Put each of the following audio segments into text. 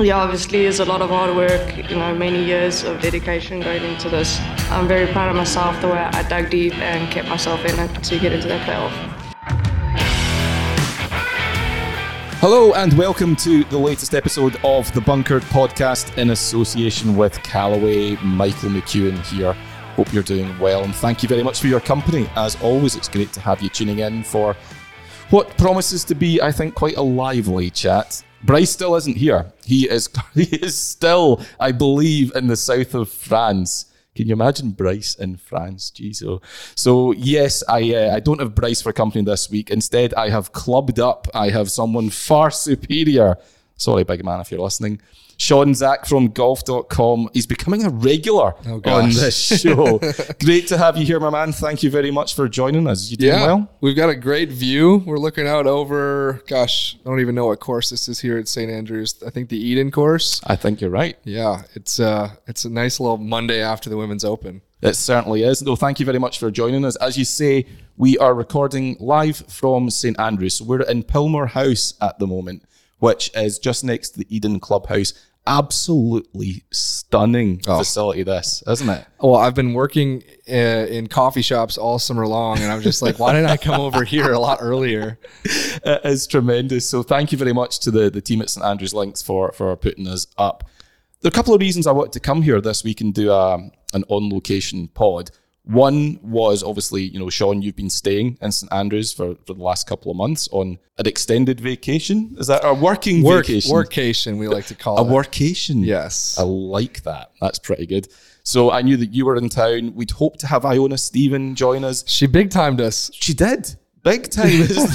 yeah, obviously, there's a lot of hard work, you know, many years of dedication going into this. I'm very proud of myself the way I dug deep and kept myself in it to get into that playoff. Hello and welcome to the latest episode of the Bunkered podcast in association with Callaway. Michael McEwen here. Hope you're doing well and thank you very much for your company. As always, it's great to have you tuning in for what promises to be, I think, quite a lively chat. Bryce still isn't here. He is he is still, I believe, in the south of France. Can you imagine Bryce in France? Jeez, so, so yes, I uh, I don't have Bryce for company this week. Instead, I have clubbed up. I have someone far superior. Sorry, big man, if you're listening. Sean Zak from golf.com. He's becoming a regular Oh, on this show. Great to have you here, my man. Thank you very much for joining us. You doing Yeah, well? we've got a great view. We're looking out over, gosh, I don't even know what course this is here at St. Andrews. I think the Eden course. I think you're right. Yeah, it's uh, it's a nice little Monday after the Women's Open. It certainly is. No, thank you very much for joining us. As you say, we are recording live from St Andrews. So we're in Pilmour House at the moment, which is just next to the Eden Clubhouse. Absolutely stunning Oh. facility, this, isn't it? Well, I've been working uh, in coffee shops all summer long, and I'm just like, why didn't I come over here a lot earlier? It is tremendous. So thank you very much to the, the team at St Andrews Links for, for putting us up. There are a couple of reasons I wanted to come here this week and do a, an on location pod. One was obviously, you know, Sean, you've been staying in St Andrews for, for the last couple of months on an extended vacation. Is that a working Work, vacation? workcation, we like to call A it. A workation. Yes. I like that. That's pretty good. So I knew that you were in town. We'd hoped to have Iona Stephen join us. She big timed us. She did. Big time.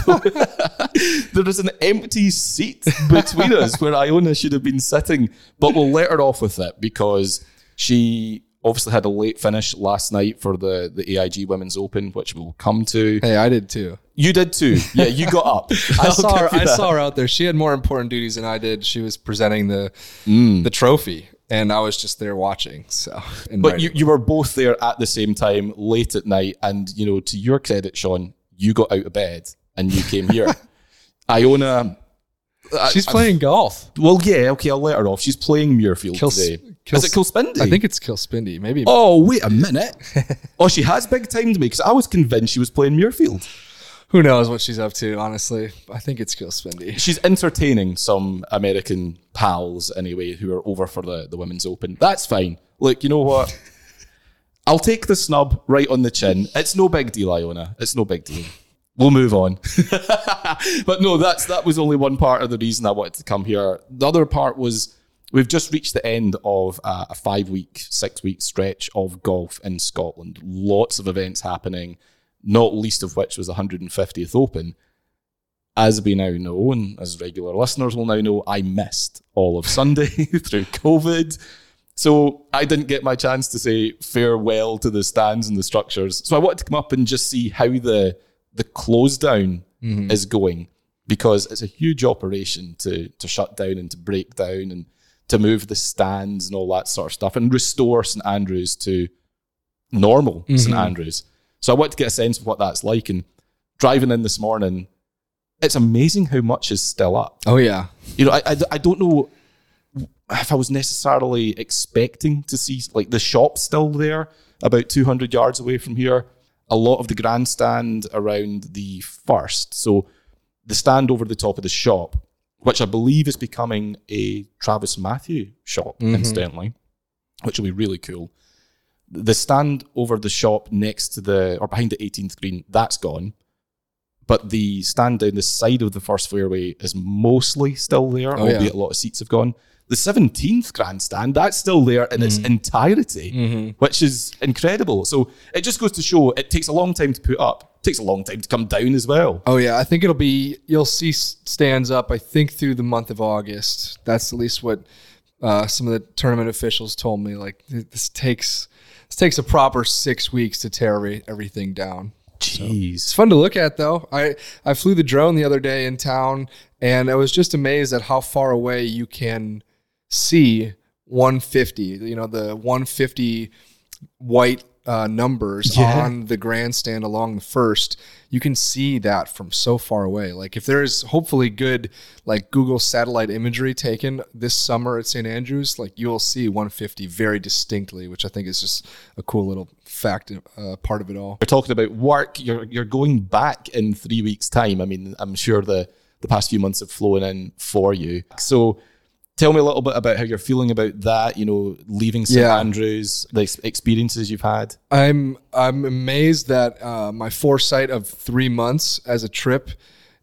though- there was an empty seat between us where Iona should have been sitting, but we'll let her off with it because she obviously had a late finish last night for the, the AIG Women's Open, which we'll come to. Hey, I did too. You did too. Yeah, you got up. I saw her. I saw her out there. She had more important duties than I did. She was presenting the Mm. the trophy, and I was just there watching. So, But you, you were both there at the same time, late at night, and you know, to your credit, Sean, you got out of bed and you came here. Iona, Uh, she's I- playing golf. Well, yeah, okay, I'll let her off. She's playing Muirfield Kils- today. Kils- Is it Kilspindie? I think it's Kilspindie. Maybe. Oh, wait a minute. oh, she has big timed me because I was convinced she was playing Muirfield. Who knows what she's up to? Honestly, I think it's Kilspindie. She's entertaining some American pals anyway who are over for the, the Women's Open. That's fine. Look, you know what? I'll take the snub right on the chin. It's no big deal, Iona. It's no big deal. We'll move on. but no, that's that was only one part of the reason I wanted to come here. The other part was we've just reached the end of a, a five week, six week stretch of golf in Scotland. Lots of events happening, not least of which was the 150th Open. As we now know, and as regular listeners will now know, I missed all of Sunday through COVID. So I didn't get my chance to say farewell to the stands and the structures. So I wanted to come up and just see how the the close down mm-hmm. is going because it's a huge operation to to shut down and to break down and to move the stands and all that sort of stuff and restore St Andrews to normal St mm-hmm. Andrews. So I wanted to get a sense of what that's like and driving in this morning. It's amazing how much is still up Oh yeah. you know, I, I, I don't know if I was necessarily expecting to see like the shop still there, about 200 yards away from here. A lot of the grandstand around the first. So the stand over the top of the shop, which I believe is becoming a TravisMathew shop, mm-hmm. incidentally, which will be really cool. The stand over the shop next to the or behind the 18th green, that's gone but the stand down the side of the first fairway is mostly still there, Oh, yeah. albeit a lot of seats have gone. The 17th grandstand, that's still there in Mm-hmm. its entirety, which is incredible. So it just goes to show it takes a long time to put up, it takes a long time to come down as well. Oh yeah. I think it'll be. You'll see stands up. I think through the month of August. That's at least what uh, some of the tournament officials told me. Like this takes this takes a proper six weeks to tear every, everything down. Jeez. It's Jeez. fun to look at though. I I flew the drone the other day in town and I was just amazed at how far away you can see 150. You know, the 150 white uh, numbers Yeah. on the grandstand along the first, you can see that from so far away. Like if there is hopefully good like Google satellite imagery taken this summer at St. Andrews, like you'll see 150 very distinctly, which I think is just a cool little fact uh, part of it all. You're talking about work. You're you're going back in three weeks' time. I mean, I'm sure the the past few months have flown in for you. So, tell me a little bit about how you're feeling about that. You know, leaving St Yeah. Andrews, the ex- experiences you've had. I'm I'm amazed that uh, my foresight of three months as a trip,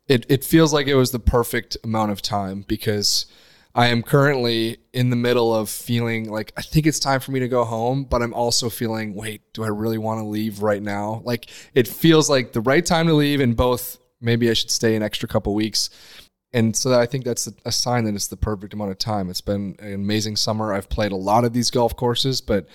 it it feels like it was the perfect amount of time because I am currently in the middle of feeling like I think it's time for me to go home, but I'm also feeling wait, do I really want to leave right now? Like it feels like the right time to leave, and both maybe I should stay an extra couple weeks. And so I think that's a, a sign that it's the perfect amount of time. It's been an amazing summer. I've played a lot of these golf courses, but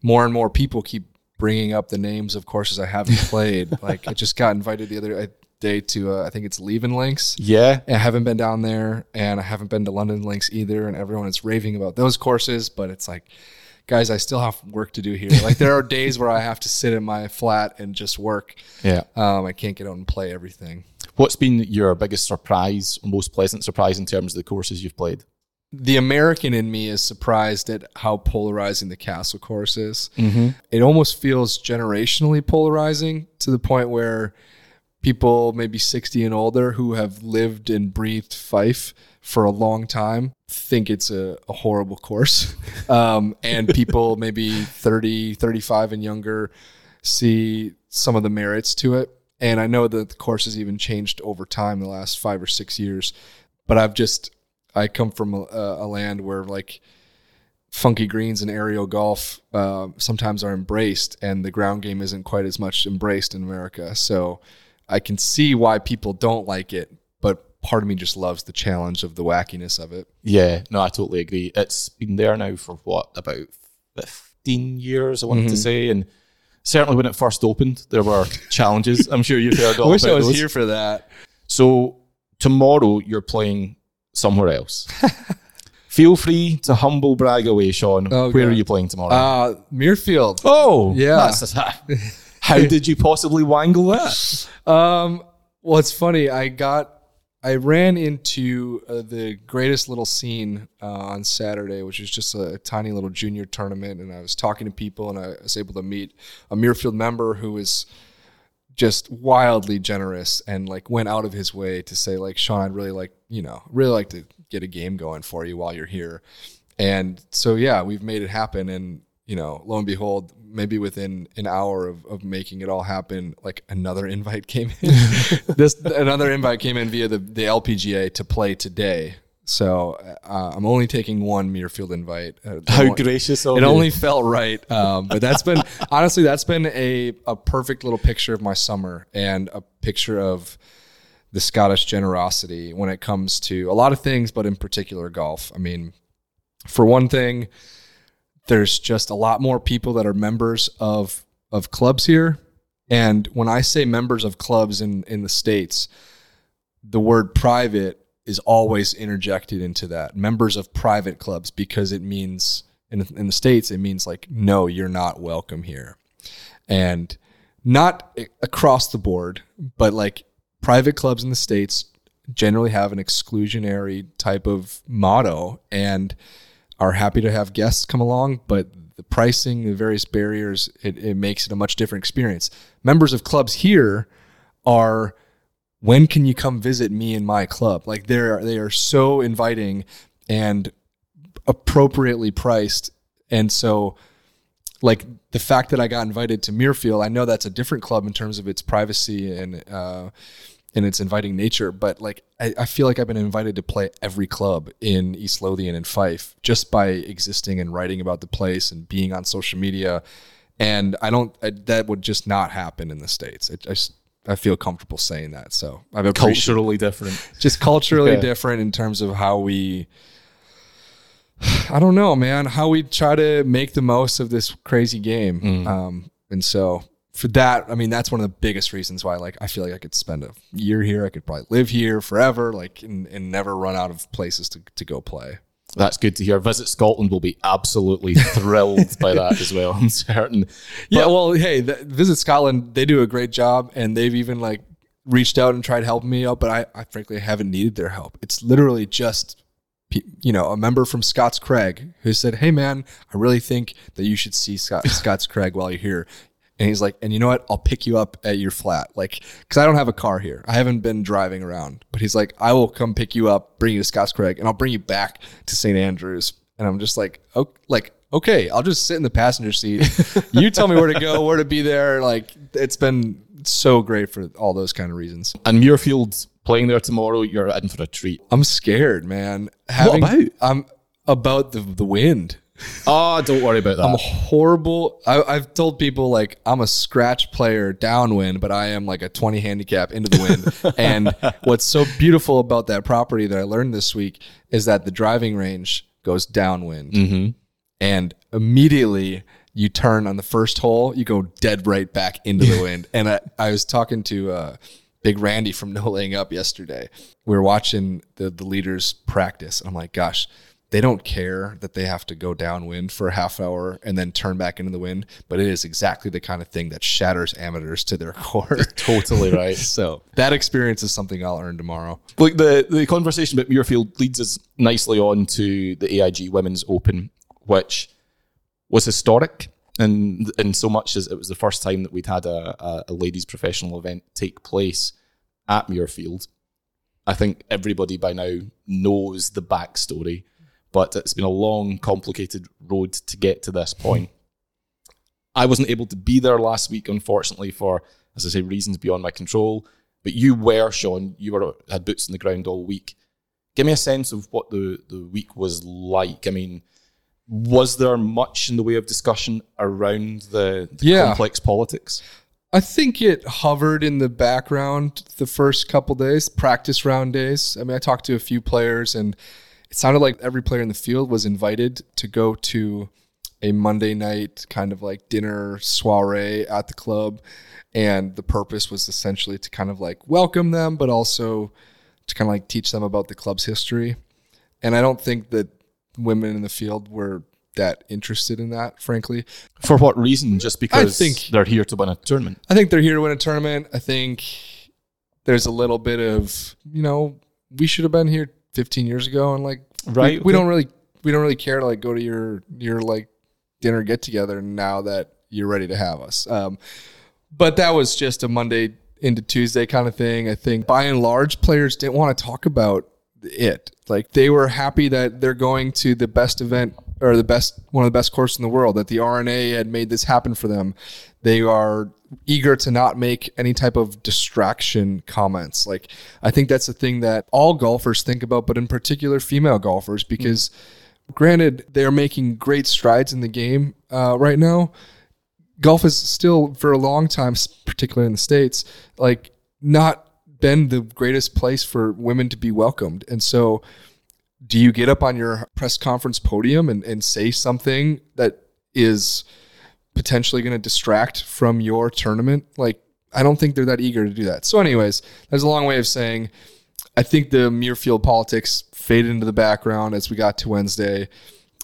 more and more people keep bringing up the names of courses I haven't played. like I just got invited the other day to uh, I think it's Leven Links. Yeah, I haven't been down there, and I haven't been to Lundin Links either. And everyone is raving about those courses, but it's like, guys, I still have work to do here. Like there are days where I have to sit in my flat and just work. yeah. Um, I can't get out and play everything. What's been your biggest surprise, most pleasant surprise in terms of the courses you've played? the American in me is surprised at how polarizing the castle course is. It almost feels generationally polarizing to the point where people maybe 60 and older who have lived and breathed Fife for a long time think it's a, a horrible course. Um, and people maybe 30, 35 and younger see some of the merits to it. And I know that the course has even changed over time the last five or six years, but I've just, I come from a, a land where like funky greens and aerial golf uh, sometimes are embraced, and the ground game isn't quite as much embraced in America. So I can see why people don't like it, but part of me just loves the challenge of the wackiness of it. Yeah, no, I totally agree. It's been there now for what about fifteen years? I want Mm-hmm. to say, and certainly when it first opened, there were challenges. I'm sure you've heard all I wish about I was those. here for that. So tomorrow you're playing somewhere else. Feel free to humble brag away, Sean. Oh, Where God. are you playing tomorrow? Uh, Muirfield. oh, yeah. how did you possibly wangle that? Um, well, it's funny. I got, I ran into uh, the greatest little scene uh, on Saturday, which is just a, tiny little junior tournament, and I was talking to people, and I was able to meet a Muirfield member who was just wildly generous and like went out of his way to say like Sean, I'd really like you know really like to get a game going for you while you're here, and so yeah, we've made it happen, and you know, lo and behold, maybe within an hour of, of making it all happen, like another invite came in. this another invite came in via the, the LPGA to play today. So uh, I'm only taking one Muirfield invite. Uh, How only- gracious It you. only felt right, um, but that's been honestly that's been a a perfect little picture of my summer and a picture of the Scottish generosity when it comes to a lot of things, but in particular golf. I mean, for one thing, there's just a lot more people that are members of of clubs here. And when I say members of clubs in in the states, the word private is always interjected into that. Members of private clubs because it means in in the states it means like no, you're not welcome here. And not across the board, but like private clubs in the states generally have an exclusionary type of motto and are happy to have guests come along, but the pricing, the various barriers, it, it makes it a much different experience. Members of clubs here are when can you come visit me in my club? Like they're they are so inviting and appropriately priced. And so like the fact that I got invited to Muirfield, I know that's a different club in terms of its privacy and uh, and its inviting nature, but like I, I feel like I've been invited to play every club in East Lothian and Fife just by existing and writing about the place and being on social media. And I don't I, that would just not happen in the states. It, I just, I feel comfortable saying that. So I've Culturally different. just culturally Yeah. different in terms of how we I don't know, man, how we try to make the most of this crazy game. Mm. Um, and so for that, I mean, that's one of the biggest reasons why, like, I feel like I could spend a year here. I could probably live here forever, like, and, and never run out of places to, to go play. That's good to hear. Visit Scotland will be absolutely thrilled by that as well. I'm certain. Yeah, well, hey, the, Visit Scotland, they do a great job, and they've even like reached out and tried helping me out, but I, I frankly haven't needed their help. It's literally just, you know, a member from Scotscraig who said, "Hey, man, I really think that you should see Scott, Scotscraig while you're here." And he's like, and you know what? I'll pick you up at your flat. Like, cause I don't have a car here. I haven't been driving around, but he's like, I will come pick you up, bring you to Scotscraig, and I'll bring you back to St. Andrews. And I'm just like, oh, like, okay, I'll just sit in the passenger seat. you tell me where to go, where to be there. Like, it's been so great for all those kind of reasons. And Muirfield playing there tomorrow, you're in for a treat. I'm scared, man. Having, about? I'm about the the wind. Oh, don't worry about that. I'm horrible. I, I've told people like I'm a scratch player downwind, but I am like a 20 handicap into the wind. and what's so beautiful about that property that I learned this week is that the driving range goes downwind, and immediately you turn on the first hole, you go dead right back into the wind. And I, I was talking to uh, Big Randy from No Laying Up yesterday. We were watching the the leaders practice, and I'm like, gosh they don't care that they have to go downwind for a half hour and then turn back into the wind, but it is exactly the kind of thing that shatters amateurs to their core. totally right. so that experience is something I'll earn tomorrow. Like the, the conversation about Muirfield leads us nicely on to the AIG Women's Open, which was historic in, in so much as it was the first time that we'd had a, a, a ladies' professional event take place at Muirfield. I think everybody by now knows the backstory, but it's been a long, complicated road to get to this point. I wasn't able to be there last week, unfortunately, for, as I say, reasons beyond my control. But you were, Sean. You were had boots on the ground all week. Give me a sense of what the, the week was like. I mean, was there much in the way of discussion around the, the Yeah. complex politics? I think it hovered in the background the first couple days, practice round days. I mean, I talked to a few players and it sounded like every player in the field was invited to go to a Monday night kind of like dinner soiree at the club. And the purpose was essentially to kind of like welcome them, but also to kind of like teach them about the club's history. And I don't think that women in the field were that interested in that, frankly. For what reason? Just because I think- they're here to win a tournament. I think they're here to win a tournament. I think there's a little bit of, you know, we should have been here 15 years ago and like Right, we, we don't really we don't really care to like go to your your like dinner get together now that you're ready to have us. Um but that was just a Monday into Tuesday kind of thing. I think by and large players didn't want to talk about it. Like they were happy that they're going to the best event or the best one of the best courses in the world that the R&A had made this happen for them. They are eager to not make any type of distraction comments. Like I think that's the thing that all golfers think about, but in particular female golfers because granted they're making great strides in the game uh, right now. Golf is still for a long time particularly in the states like not been the greatest place for women to be welcomed. And so do you get up on your press conference podium and, and say something that is potentially going to distract from your tournament? Like i don't think they're that eager to do that. So anyways there's a long way of saying i think the muirfield politics faded into the background as we got to wednesday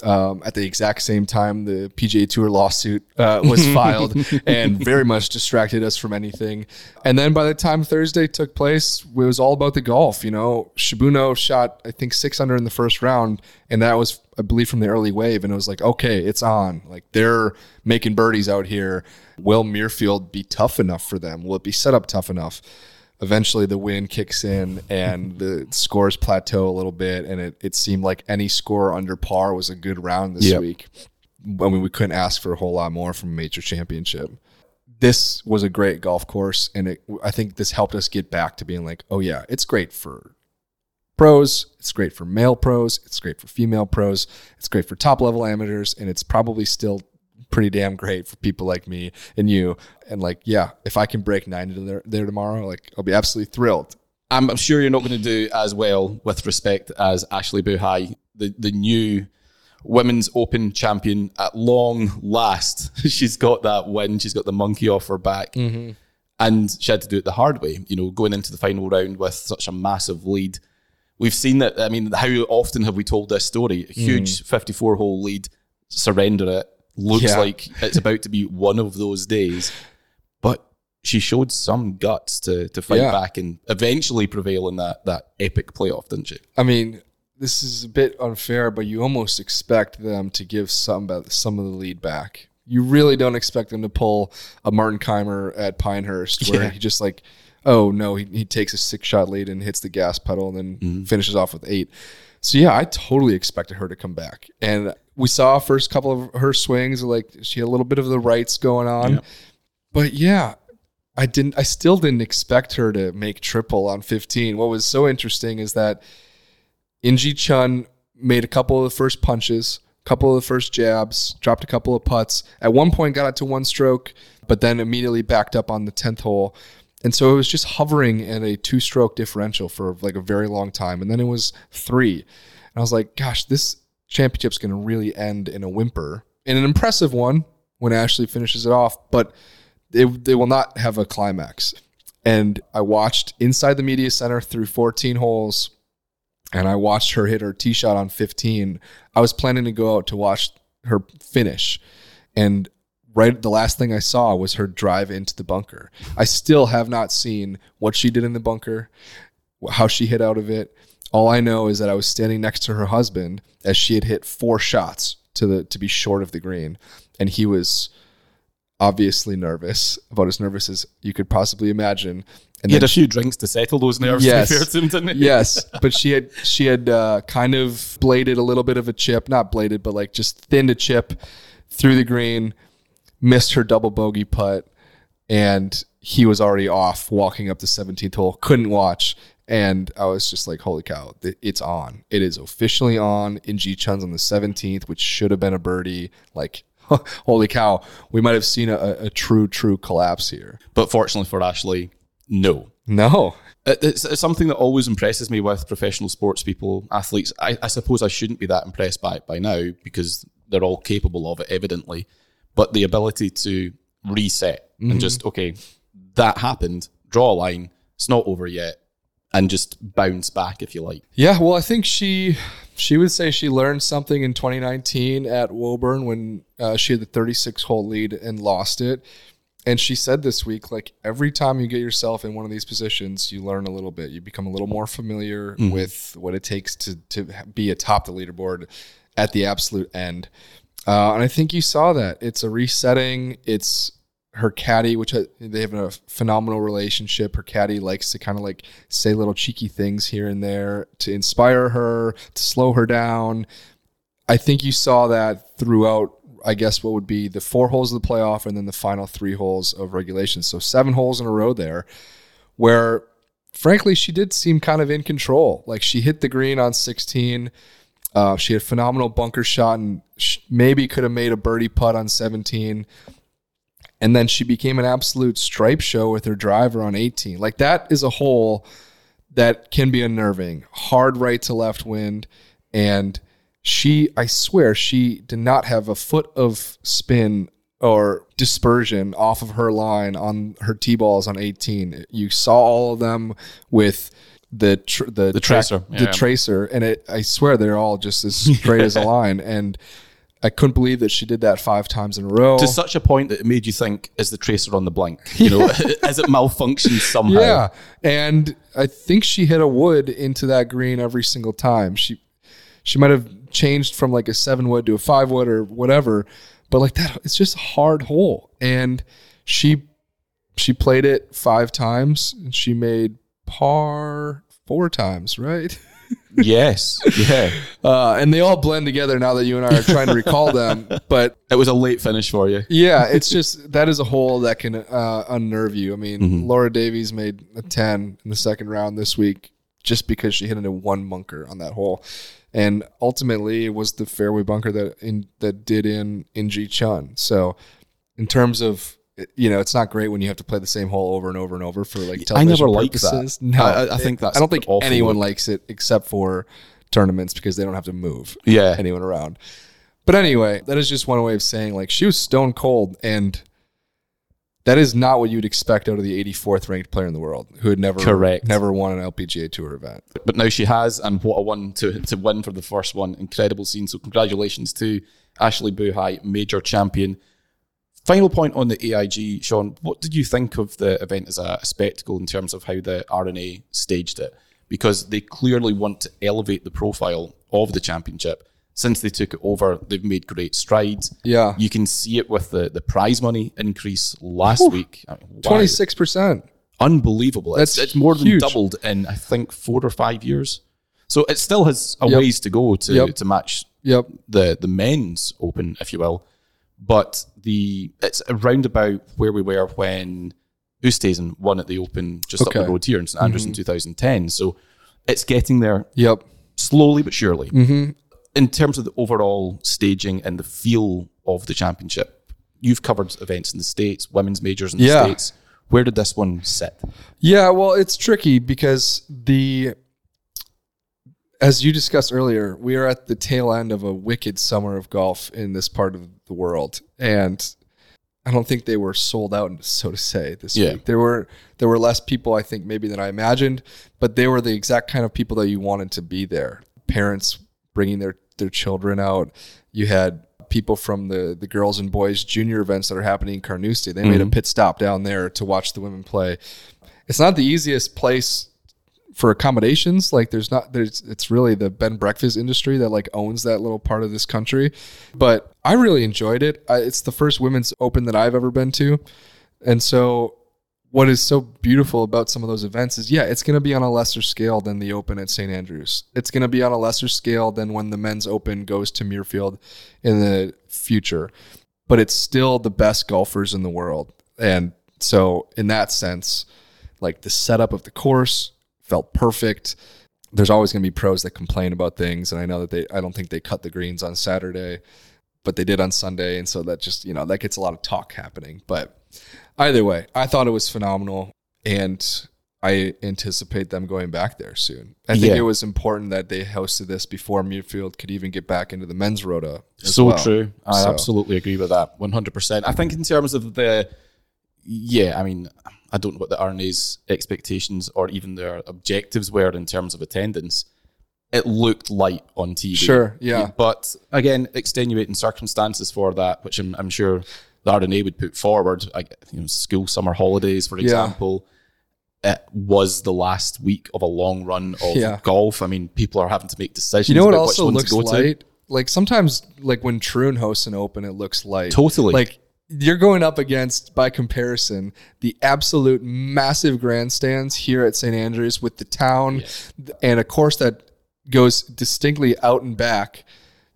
um, at the exact same time the PGA Tour lawsuit uh, was filed and very much distracted us from anything. And then by the time Thursday took place, it was all about the golf. You know, Shibuno shot I think six under in the first round, and that was I believe from the early wave. And it was like, okay, it's on. Like they're making birdies out here. Will Muirfield be tough enough for them? Will it be set up tough enough? Eventually the wind kicks in and the scores plateau a little bit and it, it seemed like any score under par was a good round this Yep. week i mean we couldn't ask for a whole lot more from a major championship this was a great golf course and it, i think this helped us get back to being like oh yeah it's great for pros it's great for male pros it's great for female pros it's great for top level amateurs and it's probably still pretty damn great for people like me and you and like yeah if i can break 90 to there, there tomorrow like i'll be absolutely thrilled I'm, I'm sure you're not going to do as well with respect as Ashley Buhai, the, the new women's open champion at long last. She's got that win. She's got the monkey off her back. Mm-hmm. And she had to do it the hard way, you know, going into the final round with such a massive lead We've seen that. I mean, how often have we told this story? A mm. huge 54 hole lead, surrender it. Looks Yeah. like it's about to be one of those days. But she showed some guts to to fight Yeah. back and eventually prevail in that that epic playoff, didn't she? I mean, this is a bit unfair, but you almost expect them to give some some of the lead back. You really don't expect them to pull a Martin Kaymer at Pinehurst, where Yeah. he just like, oh no, he, he takes a six shot lead and hits the gas pedal and then Mm-hmm. finishes off with eight. So yeah, I totally expected her to come back, and we saw first couple of her swings, like she had a little bit of the rights going on, Yeah. but yeah, I didn't. I still didn't expect her to make triple on 15. What was so interesting is that In Gee Chun made a couple of the first punches, a couple of the first jabs, dropped a couple of putts. At one point, got it to one stroke, but then immediately backed up on the 10th hole. And so it was just hovering at a two stroke differential for like a very long time. And then it was three. And I was like, gosh, this championship's going to really end in a whimper. In an impressive one when Ashley finishes it off, but they will not have a climax. And I watched inside the media center through 14 holes and I watched her hit her tee shot on 15. I was planning to go out to watch her finish. And right the last thing I saw was her drive into the bunker. I still have not seen what she did in the bunker, how she hit out of it. All I know is that I was standing next to her husband as she had hit four shots to the to be short of the green and he was obviously nervous, about as nervous as you could possibly imagine. And He had a few drinks to settle those nerves. Yes. To be fair to him, didn't he? yes, but she had she had uh, kind of bladed a little bit of a chip, not bladed, but like just thinned a chip through the green, missed her double bogey putt, and he was already off walking up the 17th hole. Couldn't watch, and I was just like, "Holy cow! It's on! It is officially on." In Gee Chun's on the 17th, which should have been a birdie. Like, holy cow! We might have seen a, a, true, true collapse here. But fortunately for Ashley, no. No, uh, It's, it's something that always impresses me with professional sports people, athletes. I, I suppose I shouldn't be that impressed by it by now because they're all capable of it, evidently. But the ability to reset and just, okay, that happened, draw a line, it's not over yet, and just bounce back if you like. Yeah, well, I think she she would say she learned something in 2019 at Woburn when uh, she had the 36 hole lead and lost it. And she said this week, like every time you get yourself in one of these positions, you learn a little bit. You become a little more familiar with what it takes to to be atop the leaderboard at the absolute end. Uh, and I think you saw that. It's a resetting. It's her caddy, which they have a phenomenal relationship. Her caddy likes to kind of like say little cheeky things here and there to inspire her, to slow her down. I think you saw that throughout, I guess, what would be the four holes of the playoff and then the final three holes of regulation. So seven holes in a row there, where frankly, she did seem kind of in control. Like she hit the green on 16. Uh, she had phenomenal bunker shot and maybe could have made a birdie putt on 17. And then she became an absolute stripe show with her driver on 18. Like that is a hole that can be unnerving. Hard right to left wind. And she, I swear, she did not have a foot of spin or dispersion off of her line on her tee balls on 18. You saw all of them with the tr- the, The tracer, the yeah. tracer, and it. I swear they're all just as straight as a line. And I couldn't believe that she did that five times in a row. To such a point that it made you think, is the tracer on the blink? You know, has it malfunctioned somehow? Yeah, and I think she hit a wood into that green every single time. She she might have changed from like a seven wood to a five wood or whatever, but like that, it's just a hard hole. And she she played it five times and she made par four times, right? Yes. Yeah. Uh, and they all blend together now that you and I are trying to recall them. But It was a late finish for you. yeah, it's just that is a hole that can uh, unnerve you. I mean, Laura Davies made a 10 in the second round this week just because she hit into one bunker on that hole. And ultimately, it was the fairway bunker that in that did in In Gee Chun. So, in terms of you know, it's not great when you have to play the same hole over and over and over for like I television never liked purposes. that. No, I- I think that's I don't think anyone likes it except for tournaments because they don't have to move Yeah. anyone around. But anyway, that is just one way of saying like she was stone cold and That is not what you'd expect out of the 84th ranked player in the world who had never Correct. never won an LPGA Tour event. But now she has, and what a one to, to win for the first one. Incredible scene. So, congratulations to Ashley Buhai, major champion. Final point on the AIG, Sean. What did you think of the event as a, spectacle in terms of how the R&A staged it? Because they clearly want to elevate the profile of the championship. Since they took it over, they've made great strides. Yeah. You can see it with the, the prize money increase last week. I mean, wow. 26%. unbelievable. That's it's more than doubled in I think four or five years. So it still has a Yep. ways to go to Yep. to match Yep. the the men's open, if you will. But the it's around about where we were when Oosthuizen won at the Open just up the road here in St Andrews in 2010. So it's getting there Yep. slowly but surely. Mm-hmm. In terms of the overall staging and the feel of the championship, you've covered events in the states, women's majors in the Yeah. states. Where did this one sit? Yeah, well, it's tricky because the as you discussed earlier, we are at the tail end of a wicked summer of golf in this part of the world, and I don't think they were sold out, so to say, this Yeah. week. There were there were less people, I think, maybe than I imagined, but they were the exact kind of people that you wanted to be there. Parents bringing their their children out. You had people from the the girls and boys junior events that are happening in Carnoustie. They made a mm-hmm. pit stop down there to watch the women play. It's not the easiest place for accommodations like there's not there's it's really the bed and breakfast industry that like owns that little part of this country. But i really enjoyed it. I, it's the first women's open that i've ever been to. And so what is so beautiful about some of those events is yeah it's going to be on a lesser scale than the open at st andrews. It's going to be on a lesser scale than when the men's open goes to muirfield in the future. But it's still the best golfers in the world. And so in that sense like the setup of the course felt perfect. There's always going to be pros that complain about things, and I know that they. I don't think they cut the greens on Saturday, but they did on Sunday, and so that just you know that gets a lot of talk happening. But either way, I thought it was phenomenal, and I anticipate them going back there soon. I think Yeah. it was important that they hosted this before Muirfield could even get back into the men's rota. so well. true. I So- absolutely agree with that. One hundred percent. I think in terms of the, yeah, I mean, I don't know what the R&A's expectations or even their objectives were in terms of attendance. It looked light on TV. Sure, yeah. But again, extenuating circumstances for that, which I'm, I'm sure the RNA would put forward. Like, you know, school summer holidays, for example. It was the last week of a long run of Yeah. golf. I mean, people are having to make decisions. You know what also looks go to. Like sometimes, like when Troon hosts an open, it looks light. Totally. Like you're going up against, by comparison, the absolute massive grandstands here at St. Andrews with the town and a course that goes distinctly out and back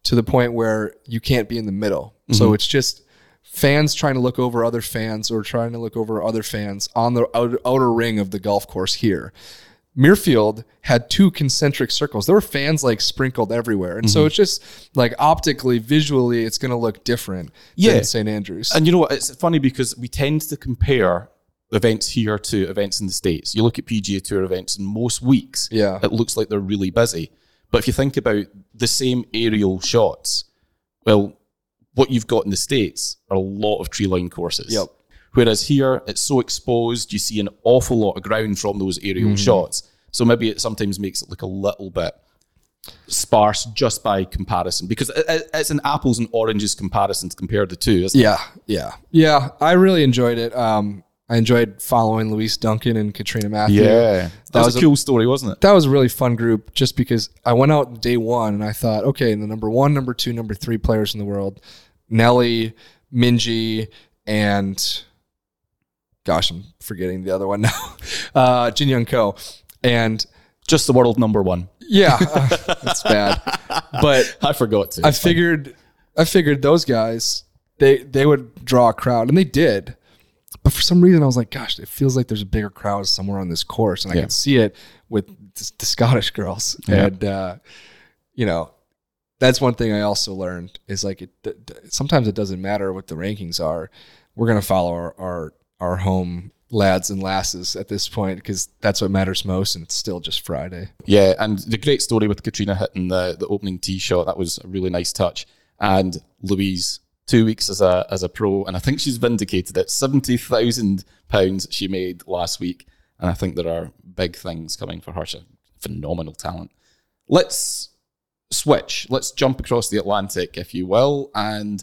to the point where you can't be in the middle. So mm-hmm. it's just fans trying to look over other fans or trying to look over other fans on the outer, outer ring of the golf course here. Muirfield had two concentric circles. There were fans like sprinkled everywhere. And so mm-hmm. it's just like optically, visually, it's going to look different Yeah. than St. Andrews. And you know what? It's funny because we tend to compare events here to events in the States. You look at PGA Tour events, and most weeks, Yeah. it looks like they're really busy. But if you think about the same aerial shots, well, what you've got in the States are a lot of tree line courses. Yep. Whereas here, it's so exposed, you see an awful lot of ground from those aerial shots. So maybe it sometimes makes it look a little bit sparse just by comparison because it- it- it's an apples and oranges comparison to compare the two. Isn't it? yeah. Yeah. Yeah. I really enjoyed it. Um, I enjoyed following Louise Duncan and Catriona Matthew. Yeah, that, was, was a a- cool story, wasn't it? that was a really fun group just because I went out day one and I thought, okay, the number one, number two, number three players in the world, Nelly, Minjee, and gosh, I'm forgetting the other one now, uh, Jin Young Ko. And Just the world number one. yeah, that's bad. But I forgot to. I figured, I figured those guys, they they would draw a crowd, and they did. But for some reason, I was like, gosh, it feels like there's a bigger crowd somewhere on this course, and I Yeah. could see it with the, Scottish girls. Yeah. And uh, you know, that's one thing I also learned is like it. sometimes it doesn't matter what the rankings are. We're gonna follow our our, our home lads and lasses at this point because that's what matters most, and it's still just Friday. yeah, and the great story with Catriona hitting the, the opening tee shot, that was a really nice touch. And Louise two weeks as a as a pro, and I think she's vindicated it. Seventy thousand pounds she made last week, and I think there are big things coming for her. She's phenomenal talent. Let's switch. Let's jump across the Atlantic, if you will, and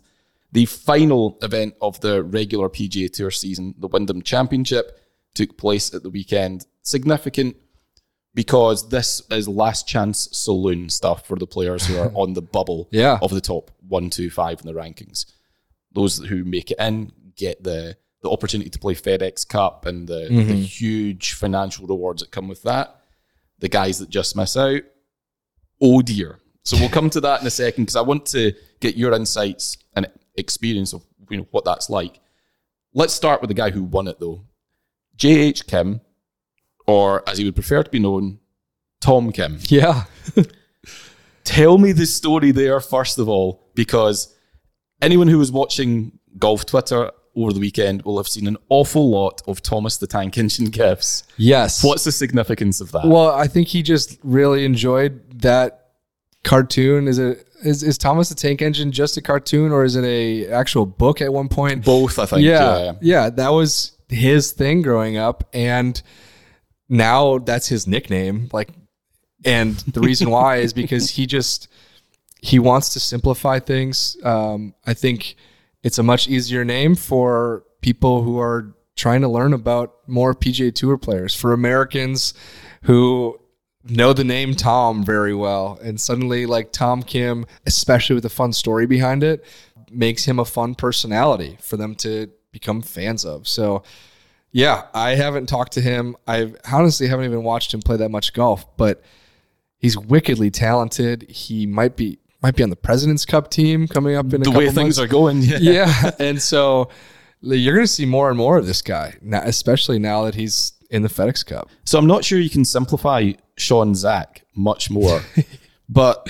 the final event of the regular PGA Tour season, the Wyndham Championship, took place at the weekend. Significant because this is last chance saloon stuff for the players who are on the bubble Yeah. of the top one, two, five in the rankings. Those who make it in get the the opportunity to play FedEx Cup and the, the mm-hmm. huge financial rewards that come with that. The guys that just miss out, oh dear. So we'll come to that in a second because I want to get your insights and experience of you know what that's like. Let's start with the guy who won it though, J.H. Kim, or as he would prefer to be known, Tom Kim. Yeah. Tell me the story there first of all, because anyone who was watching golf Twitter over the weekend will have seen an awful lot of Thomas the Tank Engine gifs. Yes. What's the significance of that? Well, I think he just really enjoyed that cartoon. Is it is, is Thomas the Tank Engine just a cartoon or is it a actual book at one point? Both, I think. yeah, yeah. yeah, that was his thing growing up, and now that's his nickname. Like, and the reason why is because he just he wants to simplify things. Um, I think it's a much easier name for people who are trying to learn about more PGA Tour players. For Americans who know the name Tom very well, and suddenly like Tom Kim, especially with a fun story behind it, makes him a fun personality for them to become fans of. So. Yeah, I haven't talked to him. I honestly haven't even watched him play that much golf, but he's wickedly talented. He might be might be on the President's Cup team coming up in a The way things months. are going. Yeah. yeah, and so you're going to see more and more of this guy, especially now that he's in the FedEx Cup. So I'm not sure you can simplify Sean Zak much more. but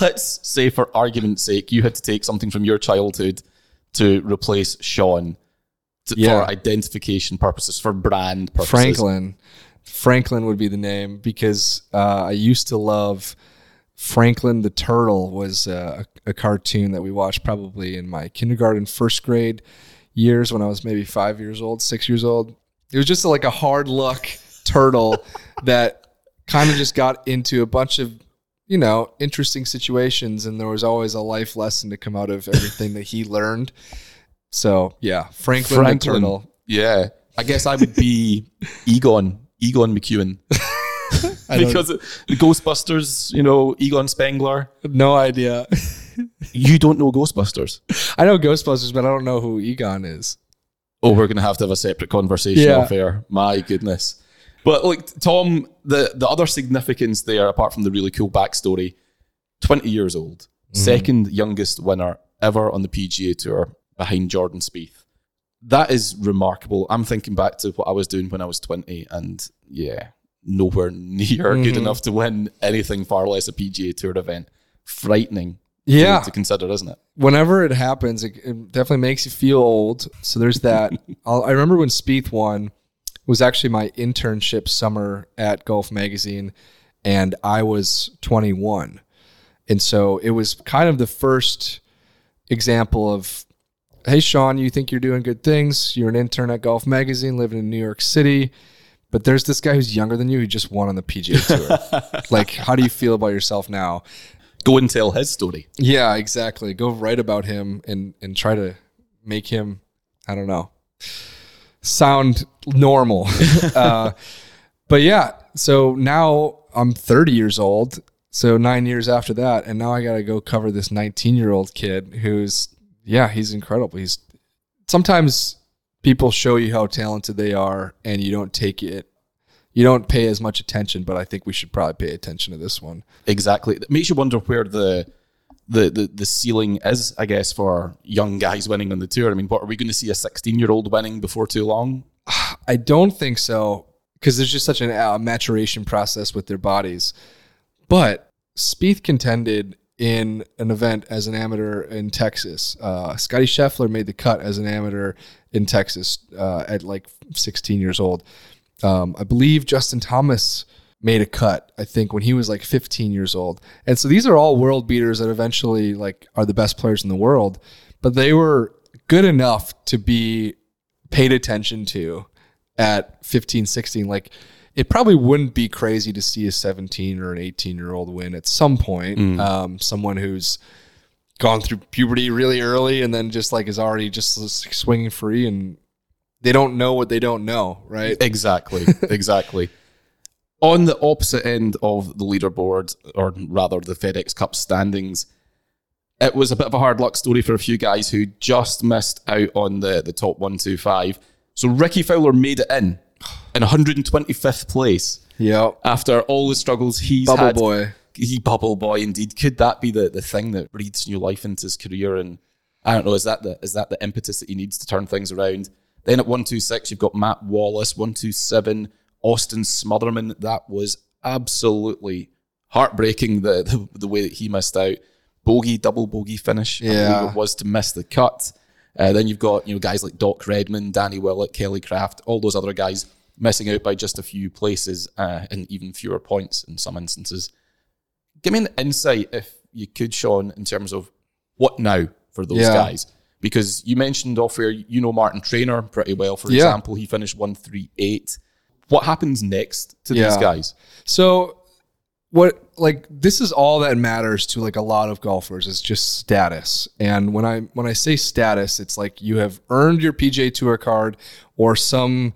let's say, for argument's sake, you had to take something from your childhood to replace Sean to, Yeah. for identification purposes, for brand purposes. Franklin, Franklin would be the name because uh, I used to love Franklin the Turtle. Was uh, a, a cartoon that we watched probably in my kindergarten, first grade years when I was maybe five years old, six years old. It was just like a hard luck turtle that kind of just got into a bunch of you know interesting situations, and there was always a life lesson to come out of everything that he learned. So yeah, Franklin, Franklin. Turtle. Yeah. I guess I would be Egon, Egon McEwen. because the Ghostbusters, you know, Egon Spengler. No idea. You don't know Ghostbusters. I know Ghostbusters, but I don't know who Egon is. Oh, we're going to have to have a separate conversation Yeah. off air. My goodness. But like Tom, the the other significance there, apart from the really cool backstory, twenty years old, mm-hmm. second youngest winner ever on the PGA Tour behind Jordan Spieth. That is remarkable. I'm thinking back to what I was doing when I was twenty, and yeah, nowhere near good mm-hmm. enough to win anything, far less a PGA Tour event. Frightening, Yeah. to, consider, isn't it? Whenever it happens, it, it definitely makes you feel old. So there's that. I'll, I remember when Spieth won. It was actually my internship summer at Golf Magazine, and I was 21, and so it was kind of the first example of, hey Sean, you think you're doing good things? You're an intern at Golf Magazine, living in New York City. But there's this guy who's younger than you who just won on the PGA Tour. like, how do you feel about yourself now? Go and tell his story. Yeah, exactly. Go write about him and and try to make him, I don't know, sound normal. uh, but yeah, so now I'm 30 years old. So nine years after that, and now I got to go cover this 19 year old kid who's, yeah, he's incredible. He's sometimes people show you how talented they are, and you don't take it. You don't pay as much attention, but I think we should probably pay attention to this one. Exactly. It makes you wonder where the the the, the ceiling is, I guess, for young guys winning on the tour. I mean, what are we going to see a 16 year old winning before too long? I don't think so because there's just such a uh, maturation process with their bodies. But Spieth contended in an event as an amateur in Texas. Uh, Scottie Scheffler made the cut as an amateur in Texas uh, at like 16 years old. Um, I believe Justin Thomas made a cut. I think when he was like 15 years old, and so these are all world beaters that eventually like are the best players in the world, but they were good enough to be paid attention to at 15, 16. Like it probably wouldn't be crazy to see a 17 or an 18 year old win at some point. Mm. Um, someone who's gone through puberty really early and then just like is already just swinging free and they don't know what they don't know, right? Exactly, exactly. On the opposite end of the leaderboard, or rather the FedEx Cup standings, it was a bit of a hard luck story for a few guys who just missed out on the, the top 125. So Rickie Fowler made it in in 125th place Yep. after all the struggles he's Bubble had. boy. He bubble boy indeed. Could that be the, the thing that breathes new life into his career? And I don't know, is that the is that the impetus that he needs to turn things around? Then at 126, you've got Matt Wallace, 127, Austin Smotherman. That was absolutely heartbreaking the, the the way that he missed out. Bogey, double bogey finish. Yeah. it was to miss the cut. Uh, then you've got you know guys like Doc Redman, Danny Willett, Kelly Kraft, all those other guys missing out by just a few places uh, and even fewer points in some instances. Give me an insight, if you could, Sean, in terms of what now for those Yeah. guys. Because you mentioned off where you know Martin Trainer pretty well. For Yeah. example, he finished one three eight. What happens next to these guys? So what like this is all that matters to like a lot of golfers is just status. And when I when I say status, it's like you have earned your PGA Tour card or some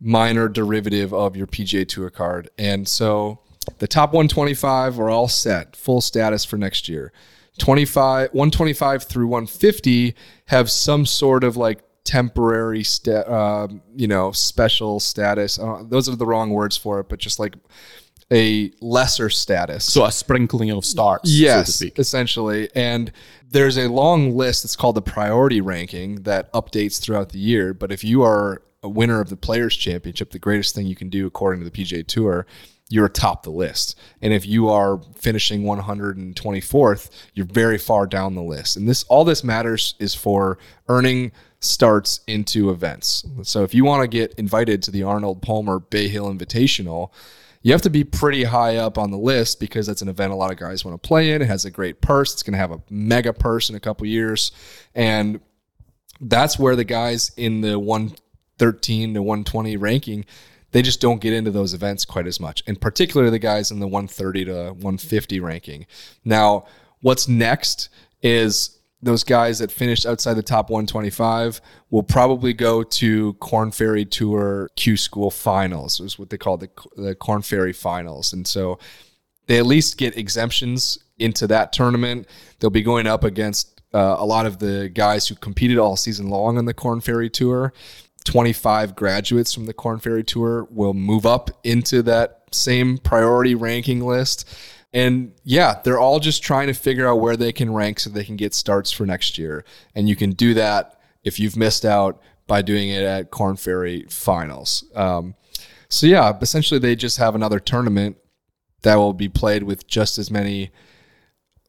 minor derivative of your PGA Tour card. And so the top 125 are all set, full status for next year. 25 125 through 150 have some sort of like temporary sta- um, you know special status uh, those are the wrong words for it but just like a lesser status So a sprinkling of starts, so to Yes, speak. essentially. And there's a long list. that's called the priority ranking that updates throughout the year. But if you are a winner of the Players Championship, the greatest thing you can do according to the PGA Tour, you're atop the list. And if you are finishing 124th, you're very far down the list. And this all this matters is for earning starts into events. So if you want to get invited to the Arnold Palmer Bay Hill Invitational, you have to be pretty high up on the list because that's an event a lot of guys want to play in. It has a great purse. It's going to have a mega purse in a couple years. And that's where the guys in the 113 to 120 ranking, they just don't get into those events quite as much. And particularly the guys in the 130 to 150 ranking. Now, what's next is those guys that finished outside the top 125 will probably go to Corn Ferry Tour Q School Finals, is what they call the, the Corn Ferry Finals. And so they at least get exemptions into that tournament. They'll be going up against uh, a lot of the guys who competed all season long on the Corn Ferry Tour. 25 graduates from the Corn Ferry Tour will move up into that same priority ranking list. And yeah, they're all just trying to figure out where they can rank so they can get starts for next year. And you can do that if you've missed out by doing it at Corn Ferry Finals. Um, so yeah, essentially they just have another tournament that will be played with just as many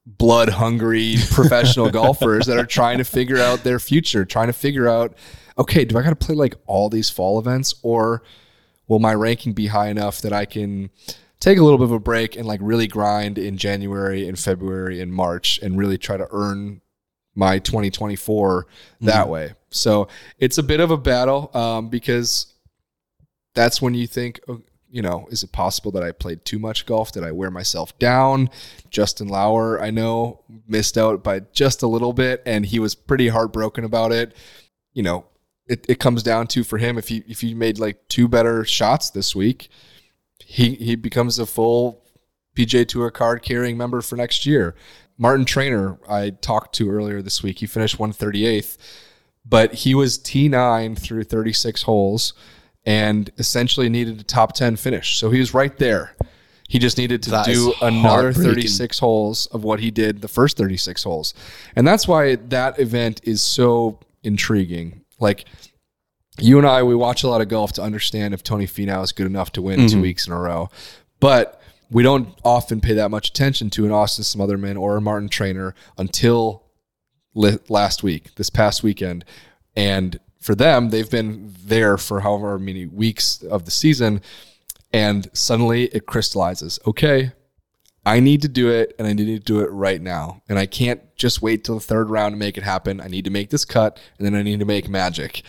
blood hungry professional golfers that are trying to figure out their future, trying to figure out, okay, do I got to play like all these fall events or will my ranking be high enough that I can take a little bit of a break and like really grind in January and February and March and really try to earn my 2024 that way. So it's a bit of a battle um, because that's when you think, oh, you know, is it possible that I played too much golf? Did I wear myself down? Justin Lower, I know, missed out by just a little bit, and he was pretty heartbroken about it. You know, it, it comes down to for him if he if he made like two better shots this week, he he becomes a full PGA Tour card carrying member for next year. Martin Trainer, I talked to earlier this week, he finished 138th, but he was T9 through 36 holes and essentially needed a top 10 finish. So he was right there. He just needed to That do another 36 holes of what he did the first 36 holes. And that's why that event is so intriguing. Like you and I, we watch a lot of golf to understand if Tony Finau is good enough to win two mm-hmm. weeks in a row. But we don't often pay that much attention to an Austin Smotherman or a Martin Trainer until li- last week, this past weekend. And for them, they've been there for however many weeks of the season. And suddenly it crystallizes. Okay, I need to do it and I need to do it right now. And I can't just wait till the third round to make it happen. I need to make this cut and then I need to make magic.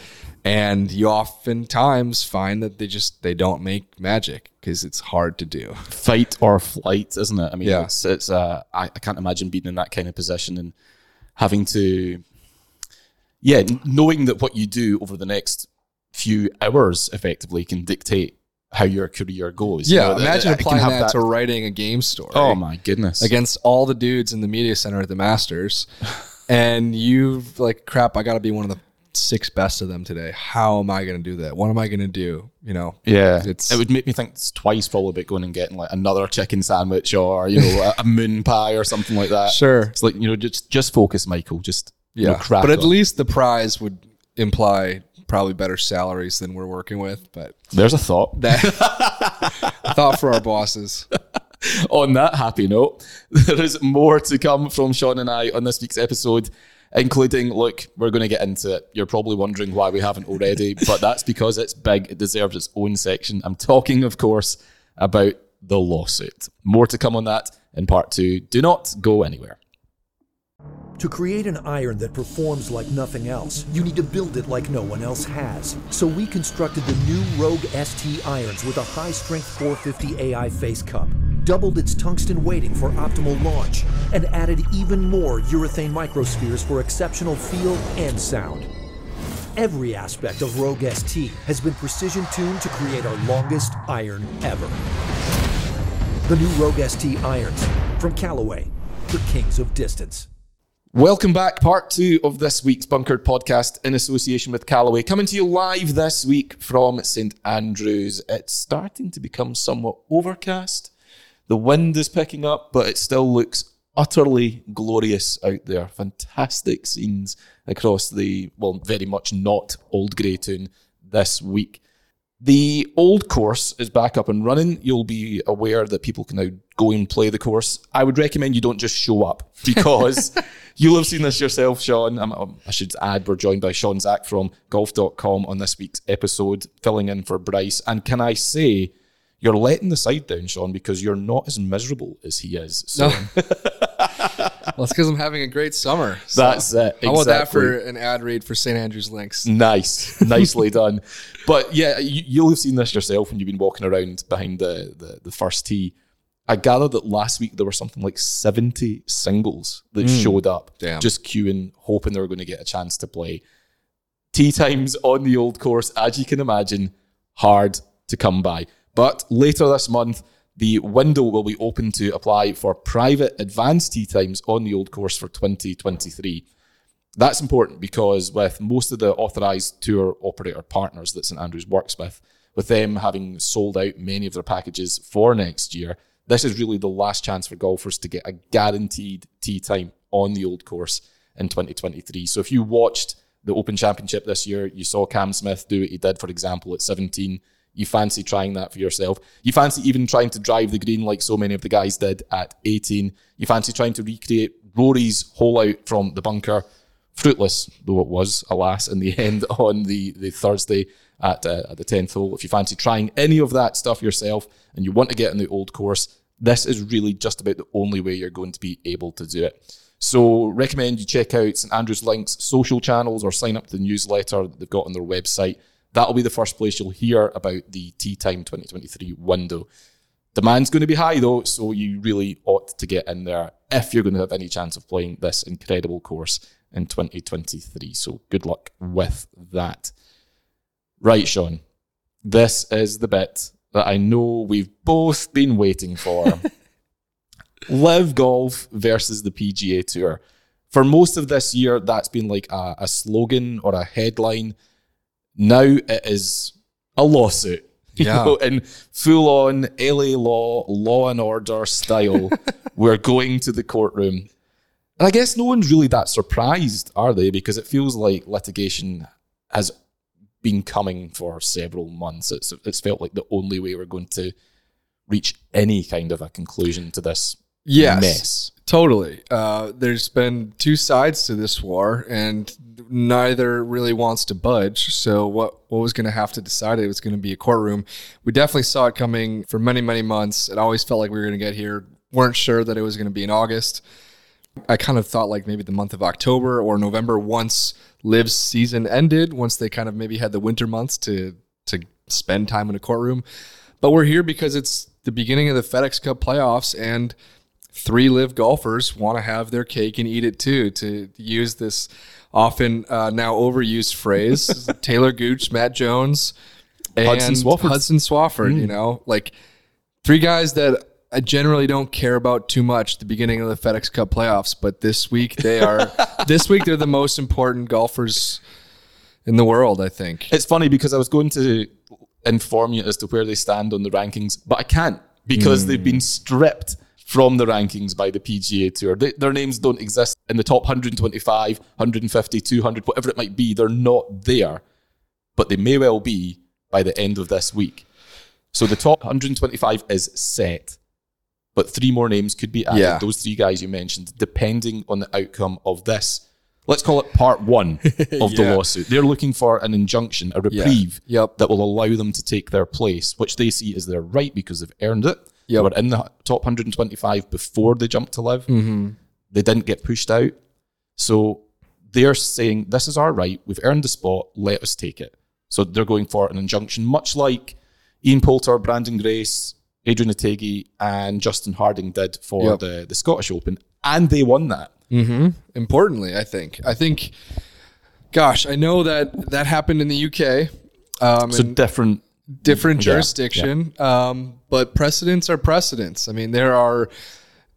And you oftentimes find that they just they don't make magic because it's hard to do. Fight or flight, isn't it? I mean, Yeah. it's, it's uh, I, I can't imagine being in that kind of position and having to, yeah, knowing that what you do over the next few hours effectively can dictate how your career goes. You Yeah, know, imagine can applying have that, to writing a game story. Oh my goodness! against all the dudes in the media center at the Masters, and you've like crap. I got to be one of the six best of them today. How am I going to do that? What am I going to do? You know, Yeah, It's- it would make me think twice probably about going and getting like another chicken sandwich or you know a, a moon pie or something like that. Sure. it's like you know just just focus, Michael. Just you know, yeah. but at on. least the prize would imply probably better salaries than we're working with. But there's a thought. that thought for our bosses. on that happy note, there is more to come from Sean and I on this week's episode, including look, we're going to get into it. You're probably wondering why we haven't already, but that's because it's big. It deserves its own section. I'm talking, of course, about the lawsuit. More to come on that in part two. Do not go anywhere. To create an iron that performs like nothing else, you need to build it like no one else has. So we constructed the new Rogue ST irons with a high strength 450 AI face cup, doubled its tungsten weighting for optimal launch, and added even more urethane microspheres for exceptional feel and sound. Every aspect of Rogue ST has been precision tuned to create our longest iron ever. The new Rogue ST irons from Callaway, the kings of distance. Welcome back, part two of this week's Bunkered podcast in association with Callaway. Coming to you live this week from St Andrews. It's starting to become somewhat overcast. The wind is picking up, but it still looks utterly glorious out there. Fantastic scenes across the, well, very much not Auld Grey Toon this week. The old course is back up and running. You'll be aware that people can now go and play the course. I would recommend you don't just show up because you'll have seen this yourself, Sean. Um, I should add, we're joined by Sean Zak from golf.com on this week's episode, filling in for Bryce. And can I say, you're letting the side down, Sean, because you're not as miserable as he is. So Well, it's because I'm having a great summer. So that's it. I want that for an ad read for St. Andrews Links. Nice, nicely done. But yeah, you, you'll have seen this yourself when you've been walking around behind the, the, the first tee. I gather that last week there were something like 70 singles that mm. showed up, Damn. just queuing, hoping they were going to get a chance to play. Tee times on the old course, as you can imagine, hard to come by. But later this month, the window will be open to apply for private advanced tee times on the old course for 2023. That's important because with most of the authorized tour operator partners that St Andrews works with, with them having sold out many of their packages for next year, this is really the last chance for golfers to get a guaranteed tee time on the old course in 2023. So if you watched the Open Championship this year, you saw Cam Smith do what he did, for example, at 17. You fancy trying that for yourself. You fancy even trying to drive the green like so many of the guys did at 18. You fancy trying to recreate Rory's hole out from the bunker fruitless though it was, alas, in the end on the, the Thursday at, uh, at the 10th hole. If you fancy trying any of that stuff yourself and you want to get in the old course, this is really just about the only way you're going to be able to do it. So recommend you check out St Andrews Link's social channels or sign up to the newsletter that they've got on their website. That'll be the first place you'll hear about the Tee Time 2023 window. Demand's going to be high though, so you really ought to get in there if you're going to have any chance of playing this incredible course in 2023. So good luck with that. Right, Sean. This is the bit that I know we've both been waiting for. LIV Golf versus the PGA Tour. For most of this year, that's been like a, a slogan or a headline. Now it is a lawsuit. You Yeah. know, in full on LA law, law and order style. We're going to the courtroom. And I guess no one's really that surprised, are they? Because it feels like litigation has been coming for several months. It's, it's felt like the only way we're going to reach any kind of a conclusion to this Yes. mess. Totally. Uh, there's been two sides to this war, and neither really wants to budge. So what what was going to have to decide it was going to be a courtroom. We definitely saw it coming for many many months. It always felt like we were going to get here. weren't sure that it was going to be in August. I kind of thought like maybe the month of October or November once Liv's season ended, once they kind of maybe had the winter months to to spend time in a courtroom. But we're here because it's the beginning of the FedEx Cup playoffs and three LIV golfers want to have their cake and eat it too. To use this often uh, now overused phrase, Taylor Gooch, Matt Jones, and Hudson Swafford. Hudson Swafford. You know, like three guys that I generally don't care about too much at the beginning of the FedEx Cup playoffs, but this week they are. this week they're the most important golfers in the world. I think. It's funny because I was going to inform you as to where they stand on the rankings, but I can't because they've been stripped from the rankings by the PGA Tour. They, their names don't exist in the top 125, 150, 200, whatever it might be. They're not there, but they may well be by the end of this week. So the top 125 is set, but three more names could be added. Yeah. Those three guys you mentioned, depending on the outcome of this. Let's call it part one of the Yeah. lawsuit. They're looking for an injunction, a reprieve Yep. that will allow them to take their place, which they see as their right because they've earned it. They Yep. were in the top 125 before they jumped to LIV. Mm-hmm. They didn't get pushed out. So they're saying, This is our right. We've earned the spot. Let us take it. So they're going for an injunction, much like Ian Poulter, Branden Grace, Adrian Otaegui, and Justin Harding did for Yep. the, the Scottish Open. And they won that. Mm-hmm. Importantly, I think. I think. Gosh, I know that that happened in the UK. Um, So and different. different Yeah, jurisdiction, Um, but precedents are precedents. I mean, there are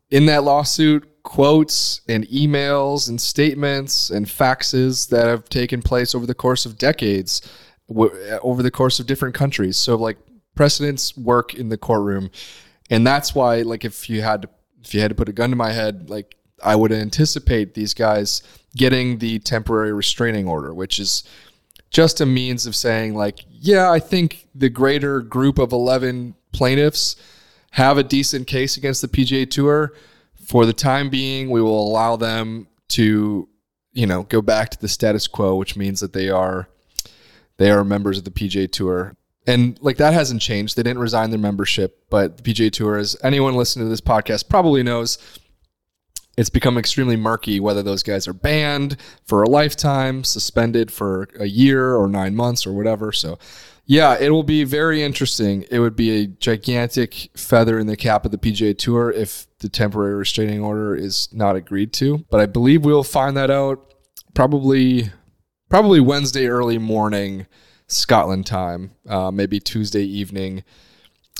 in that lawsuit quotes and emails and statements and faxes that have taken place over the course of decades, w- over the course of different countries. So, like precedents work in the courtroom, and that's why, like, if you had to, if you had to put a gun to my head, like, I would anticipate these guys getting the temporary restraining order, which is just a means of saying like yeah i think the greater group of 11 plaintiffs have a decent case against the pga tour. For the time being we will allow them to you know go back to the status quo which means that they are they are members of the pga tour. And like that hasn't changed. They didn't resign their membership but the pga tour as anyone listening to this podcast probably knows it's become extremely murky whether those guys are banned for a lifetime, suspended for a year or nine months or whatever. So, yeah, it will be very interesting. It would be a gigantic feather in the cap of the PGA Tour if the temporary restraining order is not agreed to. But I believe we'll find that out probably probably Wednesday early morning Scotland time, uh, maybe Tuesday evening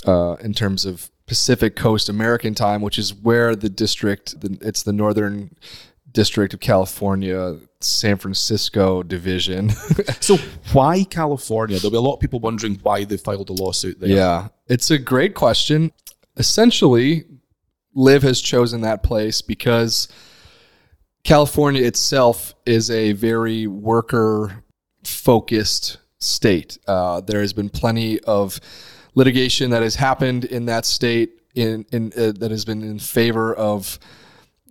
uh, in terms of Pacific Coast American time, which is where the district, the, it's the Northern District of California, San Francisco division. So why California? There'll be a lot of people wondering why they filed a lawsuit there. yeah, it's a great question. Essentially, Liv has chosen that place because California itself is a very worker focused state. Uh, there has been plenty of litigation that has happened in that state in, in uh, that has been in favor of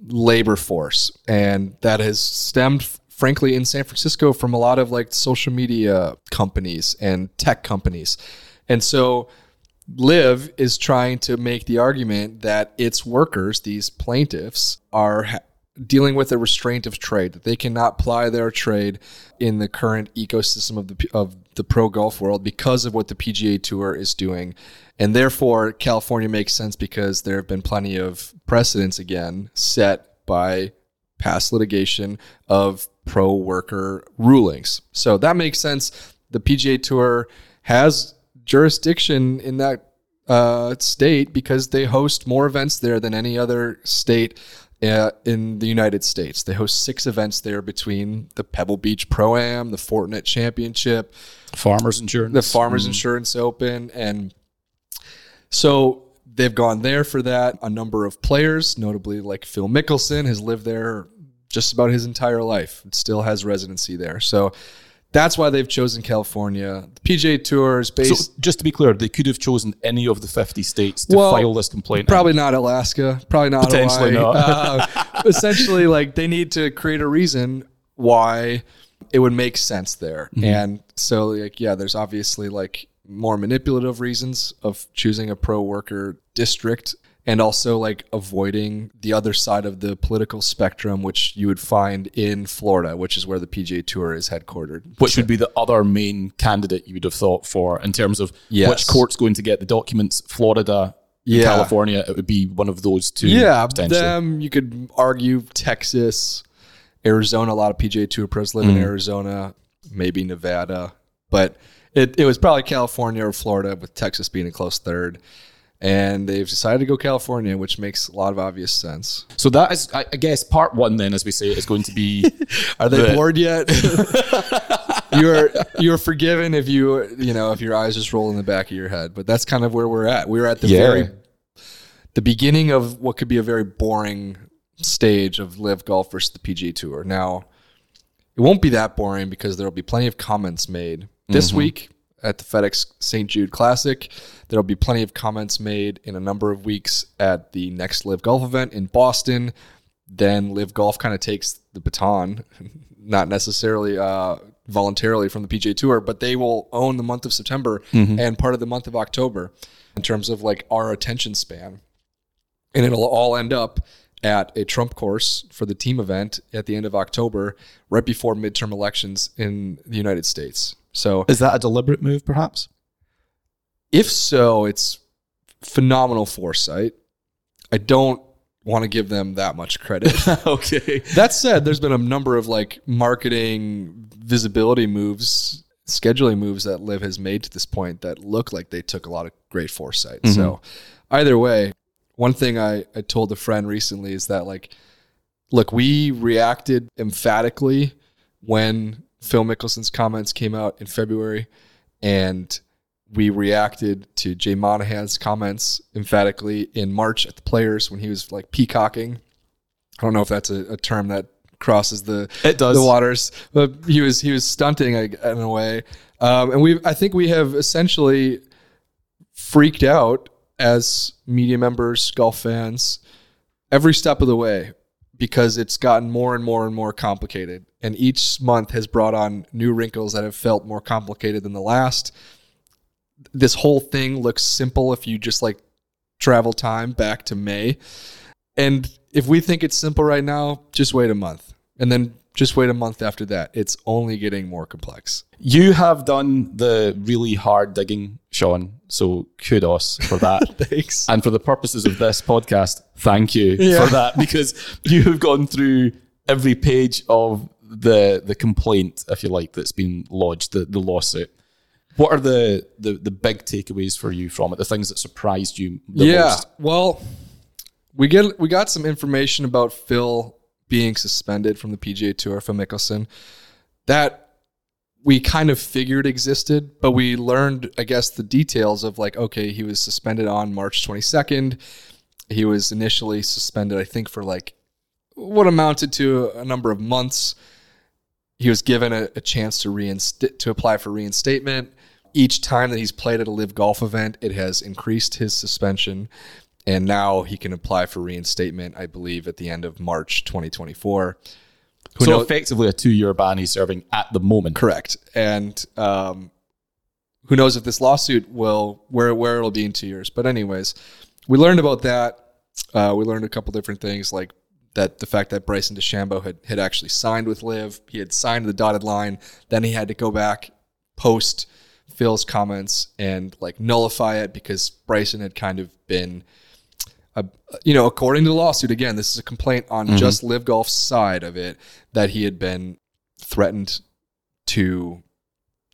labor force, and that has stemmed, frankly, in San Francisco from a lot of like social media companies and tech companies, and so. LIV is trying to make the argument that its workers, these plaintiffs, are ha- dealing with a restraint of trade that they cannot ply their trade in the current ecosystem of the of the pro golf world because of what the PGA Tour is doing, and therefore California makes sense because there have been plenty of precedents again set by past litigation of pro worker rulings. So that makes sense. The PGA Tour has jurisdiction in that uh, state because they host more events there than any other state uh, in the United States. They host six events there between the Pebble Beach Pro Am, the Fortinet Championship, Farmers insurance. the Farmers Insurance Open, and so they've gone there for that. A number of players, notably like Phil Mickelson, has lived there just about his entire life. It still has residency there. So that's why they've chosen California. The PGA Tour is based. So just to be clear, they could have chosen any of the 50 states to Well, file this complaint. in. Probably not Alaska. Probably not Potentially Hawaii. not. Uh, essentially, like they need to create a reason why it would make sense there. Mm-hmm. And so, like, yeah, there's obviously like more manipulative reasons of choosing a pro worker district and also like avoiding the other side of the political spectrum, which you would find in Florida, which is where the PGA Tour is headquartered. Which would be the other main candidate you would have thought for in terms of Yes. which court's going to get the documents, Florida, Yeah. California. It would be one of those two. Yeah, them. You could argue Texas, Arizona. A lot of PGA Tour pros live in Mm. Arizona, maybe Nevada, but it, it was probably California or Florida, with Texas being a close third. And they've decided to go California, which makes a lot of obvious sense. So that is, I I guess, part one. Then, as we say, is going to be Are they The- bored yet? you're you're forgiven if you you know if your eyes just roll in the back of your head. But that's kind of where we're at. We're at the Yeah. very the beginning of what could be a very boring stage of LIV golf versus the PGA Tour. Now, it won't be that boring because there will be plenty of comments made this week at the FedEx St. Jude Classic. There will be plenty of comments made in a number of weeks at the next LIV Golf event in Boston. Then LIV Golf kind of takes the baton, not necessarily uh, voluntarily from the PGA Tour, but they will own the month of September and part of the month of October in terms of like our attention span and it'll all end up at a Trump course for the team event at the end of October, right before midterm elections in the United States. So, is that a deliberate move, perhaps? if so, it's phenomenal foresight. I don't want to give them that much credit. okay. that said, there's been a number of like marketing visibility moves, scheduling moves that Liv has made to this point that look like they took a lot of great foresight. So mm-hmm. either way, one thing I, I told a friend recently is that like, look, we reacted emphatically when Phil Mickelson's comments came out in February and we reacted to Jay Monahan's comments emphatically in March at the players when he was like peacocking. I don't know if that's a, a term that crosses the It does. the waters, but he was he was stunting like, in a way, um, and we I think we have essentially freaked out as media members, golf fans, every step of the way because it's gotten more and more and more complicated, and each month has brought on new wrinkles that have felt more complicated than the last. This whole thing looks simple if you just like travel time back to May. And if we think it's simple right now, just wait a month. And then just wait a month after that. It's only getting more complex. You have done the really hard digging, Sean. So kudos for that. Thanks. And for the purposes of this podcast, thank you Yeah. for that because you have gone through every page of the the complaint, if you like, that's been lodged, the, the lawsuit. What are the, the the big takeaways for you from it? The things that surprised you the yeah. most? Well, we get we got some information about Phil being suspended from the PGA Tour for Mickelson. That we kind of figured existed, but we learned, I guess, the details of like, okay, he was suspended on March 22nd. He was initially suspended, I think, for like what amounted to a number of months. He was given a, a chance to reinstate to apply for reinstatement. Each time that he's played at a LIV golf event, it has increased his suspension, and now he can apply for reinstatement. I believe at the end of March 2024. Who so knows- effectively a two year ban he's serving at the moment. Correct. And um, who knows if this lawsuit will where where it'll be in two years. But anyways, we learned about that. Uh, we learned a couple different things, like that the fact that Bryson DeChambeau had had actually signed with Liv. He had signed the dotted line. Then he had to go back post Phil's comments and like nullify it because Bryson had kind of been uh, you know, according to the lawsuit, again, this is a complaint on just LIV Golf's side of it that he had been threatened to.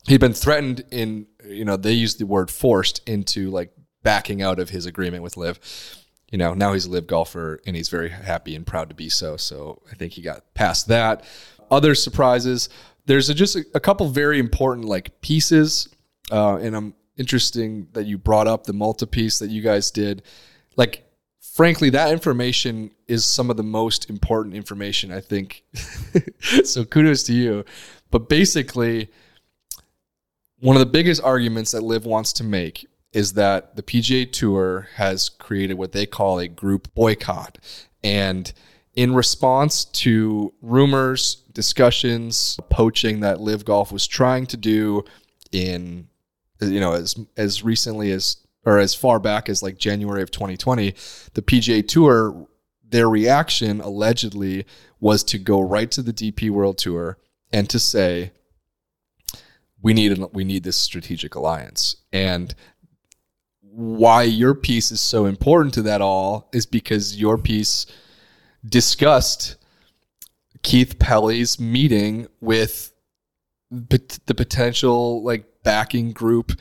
He'd been threatened in, you know, they used the word forced into like backing out of his agreement with LIV. You know, now he's a LIV golfer and he's very happy and proud to be so. So I think he got past that. Other surprises. There's a, just a, a couple very important like pieces, uh, and I'm interesting that you brought up the multi piece that you guys did. Like frankly, that information is some of the most important information, I think. so kudos to you. But basically, one of the biggest arguments that Liv wants to make is that the PGA Tour has created what they call a group boycott. And in response to rumors, discussions, poaching that LIV Golf was trying to do in you know as as recently as or as far back as like January of 2020, the PGA Tour their reaction allegedly was to go right to the DP World Tour and to say we need an, we need this strategic alliance. And why your piece is so important to that all is because your piece discussed Keith Pelley's meeting with the potential like backing group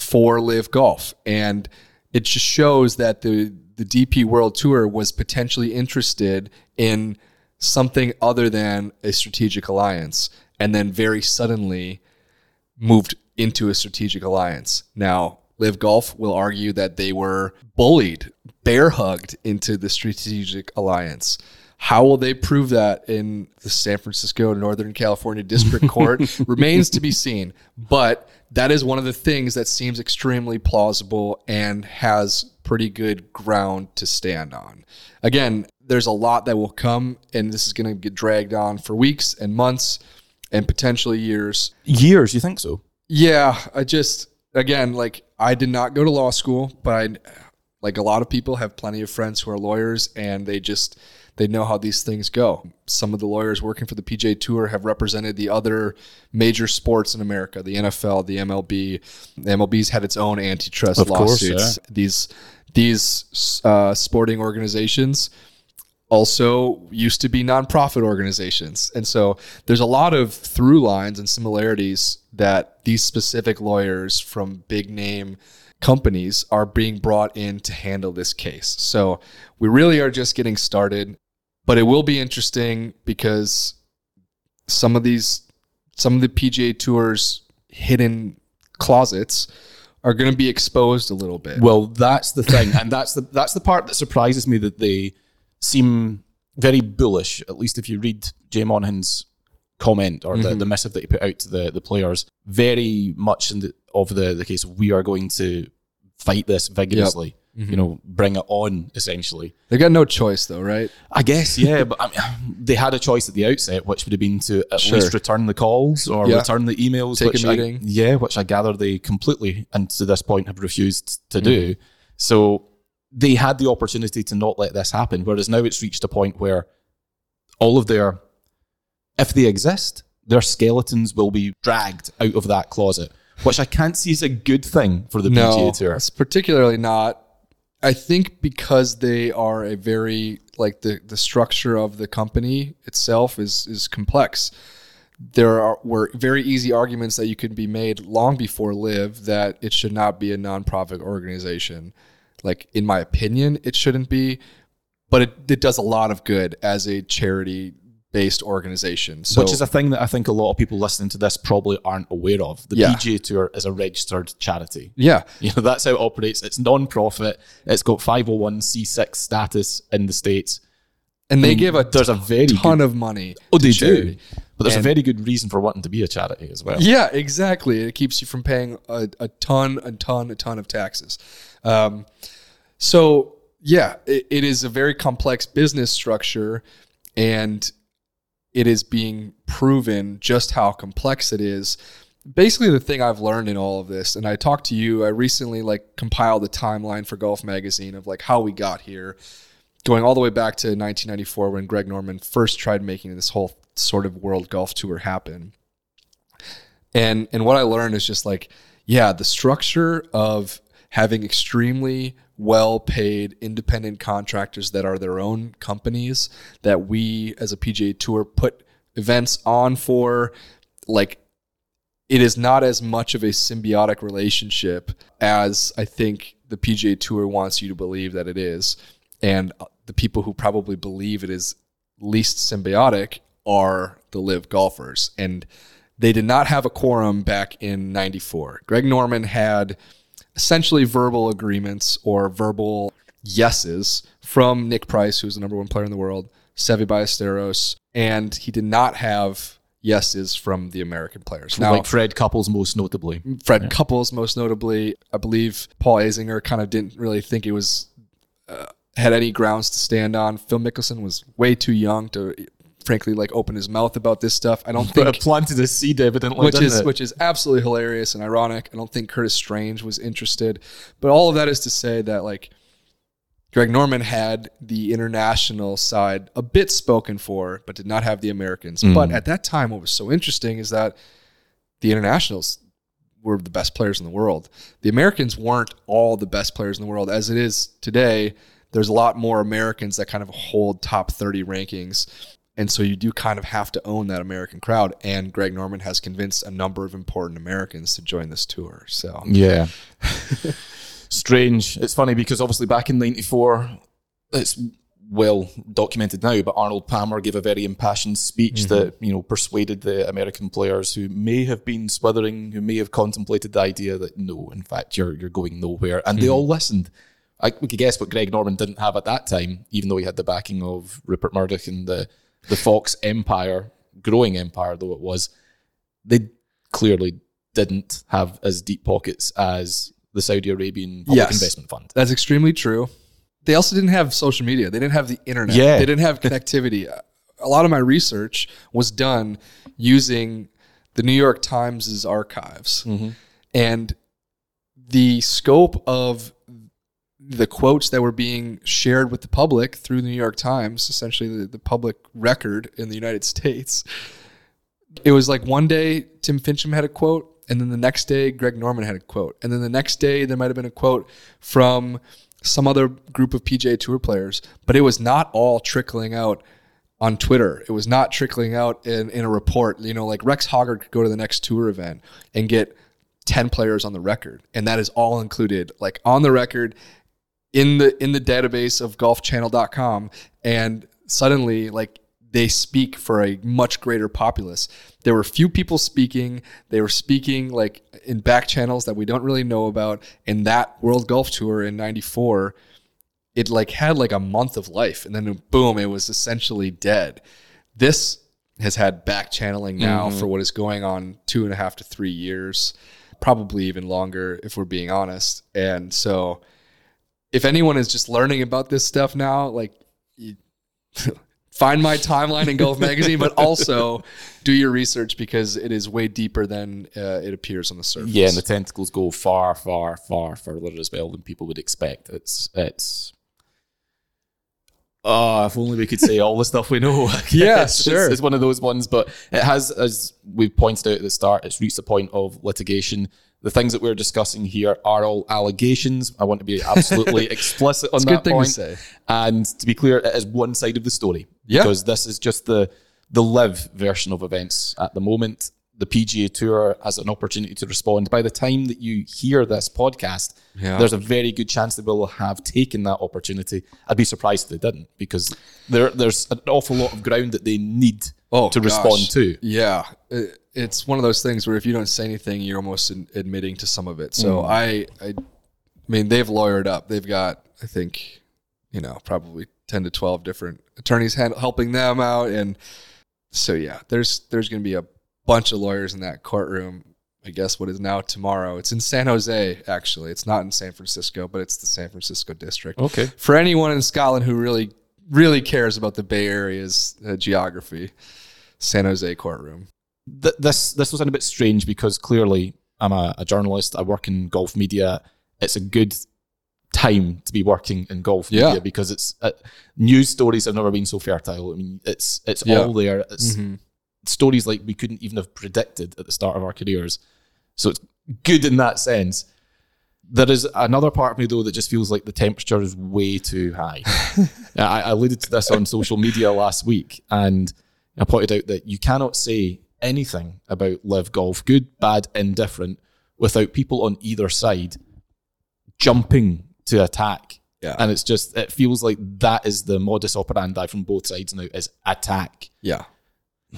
for LIV Golf, and it just shows that the the DP World Tour was potentially interested in something other than a strategic alliance, and then very suddenly moved into a strategic alliance. Now, LIV Golf will argue that they were bullied, bear hugged into the strategic alliance. How will they prove that in the San Francisco Northern California District Court remains to be seen. But that is one of the things that seems extremely plausible and has pretty good ground to stand on. Again, there's a lot that will come, and this is going to get dragged on for weeks and months and potentially years. Years, you think so? Yeah, I just again, like I did not go to law school, but I, like a lot of people, have plenty of friends who are lawyers, and they just they know how these things go. Some of the lawyers working for the PGA Tour have represented the other major sports in America, the NFL, the MLB. The MLB's had its own antitrust of lawsuits. Course, yeah. These these uh, sporting organizations also used to be nonprofit organizations. And so there's a lot of through lines and similarities that these specific lawyers from big name companies are being brought in to handle this case. So we really are just getting started, but it will be interesting because some of these some of the PGA Tour's hidden closets are going to be exposed a little bit. Well, that's the thing, and that's the that's the part that surprises me that they seem very bullish. At least if you read Jay Monahan's comment or the, mm-hmm. the missive that he put out to the, the players, very much in the, of the, the case we are going to fight this vigorously. Yep. Mm-hmm. You know, bring it on essentially. They got no choice though, right? I guess, yeah. but I mean, they had a choice at the outset, which would have been to at sure. least return the calls or yeah. return the emails. Take a meeting. I, yeah, which I gather they completely and to this point have refused to mm-hmm. do. So they had the opportunity to not let this happen. Whereas now it's reached a point where all of their, if they exist, their skeletons will be dragged out of that closet, which I can't see as a good thing for the no, PGA Tour. It's particularly not. I think because they are a very like the the structure of the company itself is is complex. There are, were very easy arguments that you could be made long before LIV that it should not be a nonprofit organization. Like in my opinion, it shouldn't be, but it, it does a lot of good as a charity based organization. So, Which is a thing that I think a lot of people listening to this probably aren't aware of. The yeah. PGA Tour is a registered charity. Yeah. You know, that's how it operates. It's non-profit. It's got 501c6 status in the States. And they give a there's a very ton good, of money. Oh, they charity. do. But there's and, a very good reason for wanting to be a charity as well. Yeah, exactly. It keeps you from paying a, a ton, a ton, a ton of taxes. Um, so yeah, it, it is a very complex business structure, and it is being proven just how complex it is. Basically, the thing I've learned in all of this, and I talked to you, I recently like compiled a timeline for Golf Magazine of like how we got here, going all the way back to 1994 when Greg Norman first tried making this whole sort of world golf tour happen. And and what I learned is just like, yeah, the structure of having extremely well paid independent contractors that are their own companies that we as a PGA Tour put events on for. Like, it is not as much of a symbiotic relationship as I think the PGA Tour wants you to believe that it is. And the people who probably believe it is least symbiotic are the LIV golfers. And they did not have a quorum back in 94. Greg Norman had essentially verbal agreements or verbal yeses from Nick Price, who's the number one player in the world, Seve Ballesteros, and he did not have yeses from the American players. Now, like Fred Couples, most notably. Fred Couples, most notably, I believe Paul Azinger kind of didn't really think it was uh, had any grounds to stand on. Phil Mickelson was way too young to, frankly, like open his mouth about this stuff. I don't think it planted a seed, evidently, which didn't is it? which is absolutely hilarious and ironic. I don't think Curtis Strange was interested, but all of that is to say that like Greg Norman had the international side a bit spoken for, but did not have the Americans. Mm. But at that time, what was so interesting is that the internationals were the best players in the world. The Americans weren't all the best players in the world as it is today. There's a lot more Americans that kind of hold top 30 rankings. And so you do kind of have to own that American crowd. And Greg Norman has convinced a number of important Americans to join this tour. So Yeah. Strange. It's funny because obviously back in 94, it's well documented now, but Arnold Palmer gave a very impassioned speech mm-hmm. that, you know, persuaded the American players who may have been swithering, who may have contemplated the idea that no, in fact, you're you're going nowhere. And they mm-hmm. all listened. I, we could guess what Greg Norman didn't have at that time, even though he had the backing of Rupert Murdoch and the, the Fox empire, growing empire though it was. They clearly didn't have as deep pockets as the Saudi Arabian Public Yes. Investment Fund. that's extremely true. They also didn't have social media. They didn't have the internet. Yeah. They didn't have connectivity. a lot of my research was done using the New York Times' archives. Mm-hmm. And the scope of the quotes that were being shared with the public through the New York Times, essentially the, the public record in the United States, it was like one day Tim Finchem had a quote, and then the next day Greg Norman had a quote, and then the next day there might have been a quote from some other group of PGA Tour players, but it was not all trickling out on Twitter. It was not trickling out in, in a report. You know, like Rex Hoggard could go to the next tour event and get 10 players on the record, and that is all included, like on the record in the in the database of golfchannel.com and suddenly like they speak for a much greater populace. There were few people speaking. They were speaking like in back channels that we don't really know about. And that World Golf Tour in 94, it like had like a month of life and then boom, it was essentially dead. This has had back channeling now mm-hmm. for what is going on two and a half to three years, probably even longer if we're being honest. And so if anyone is just learning about this stuff now, like you, find my timeline in Golf Magazine, but also do your research because it is way deeper than uh, it appears on the surface. Yeah, and the tentacles go far, far, far further as well than people would expect. It's it's. Oh, if only we could say all the stuff we know. Yeah, sure. It's, it's one of those ones, but it has, as we pointed out at the start, it's reached the point of litigation. The things that we're discussing here are all allegations. I want to be absolutely explicit on that thing to say. And to be clear, it is one side of the story. Yeah. Because this is just the the LIV version of events at the moment. The PGA Tour has an opportunity to respond. By the time that you hear this podcast, Yeah. there's a very good chance they will have taken that opportunity. I'd be surprised if they didn't, because there there's an awful lot of ground that they need Oh, to gosh. respond to. Yeah, It- it's one of those things where if you don't say anything, you're almost ad- admitting to some of it. So Mm. I, I mean, they've lawyered up. They've got, I think, you know, probably ten to twelve different attorneys hand, helping them out, and so yeah, there's there's going to be a bunch of lawyers in that courtroom. I guess what is now tomorrow. It's in San Jose, actually. It's not in San Francisco, but it's the San Francisco district. Okay. For anyone in Scotland who really, really cares about the Bay Area's uh, geography, San Jose courtroom. Th- this this was a bit strange because clearly I'm a, a journalist. I work in golf media. It's a good time to be working in golf Yeah. media because it's uh, news stories have never been so fertile. I mean, it's it's Yeah. all there. It's stories like we couldn't even have predicted at the start of our careers. So it's good in that sense. There is another part of me though that just feels like the temperature is way too high. I, I alluded to this on social media last week, and I pointed out that you cannot say anything about LIV golf, good, bad, indifferent, without people on either side jumping to attack. Yeah. And it's just it feels like that is the modus operandi from both sides now is attack. Yeah.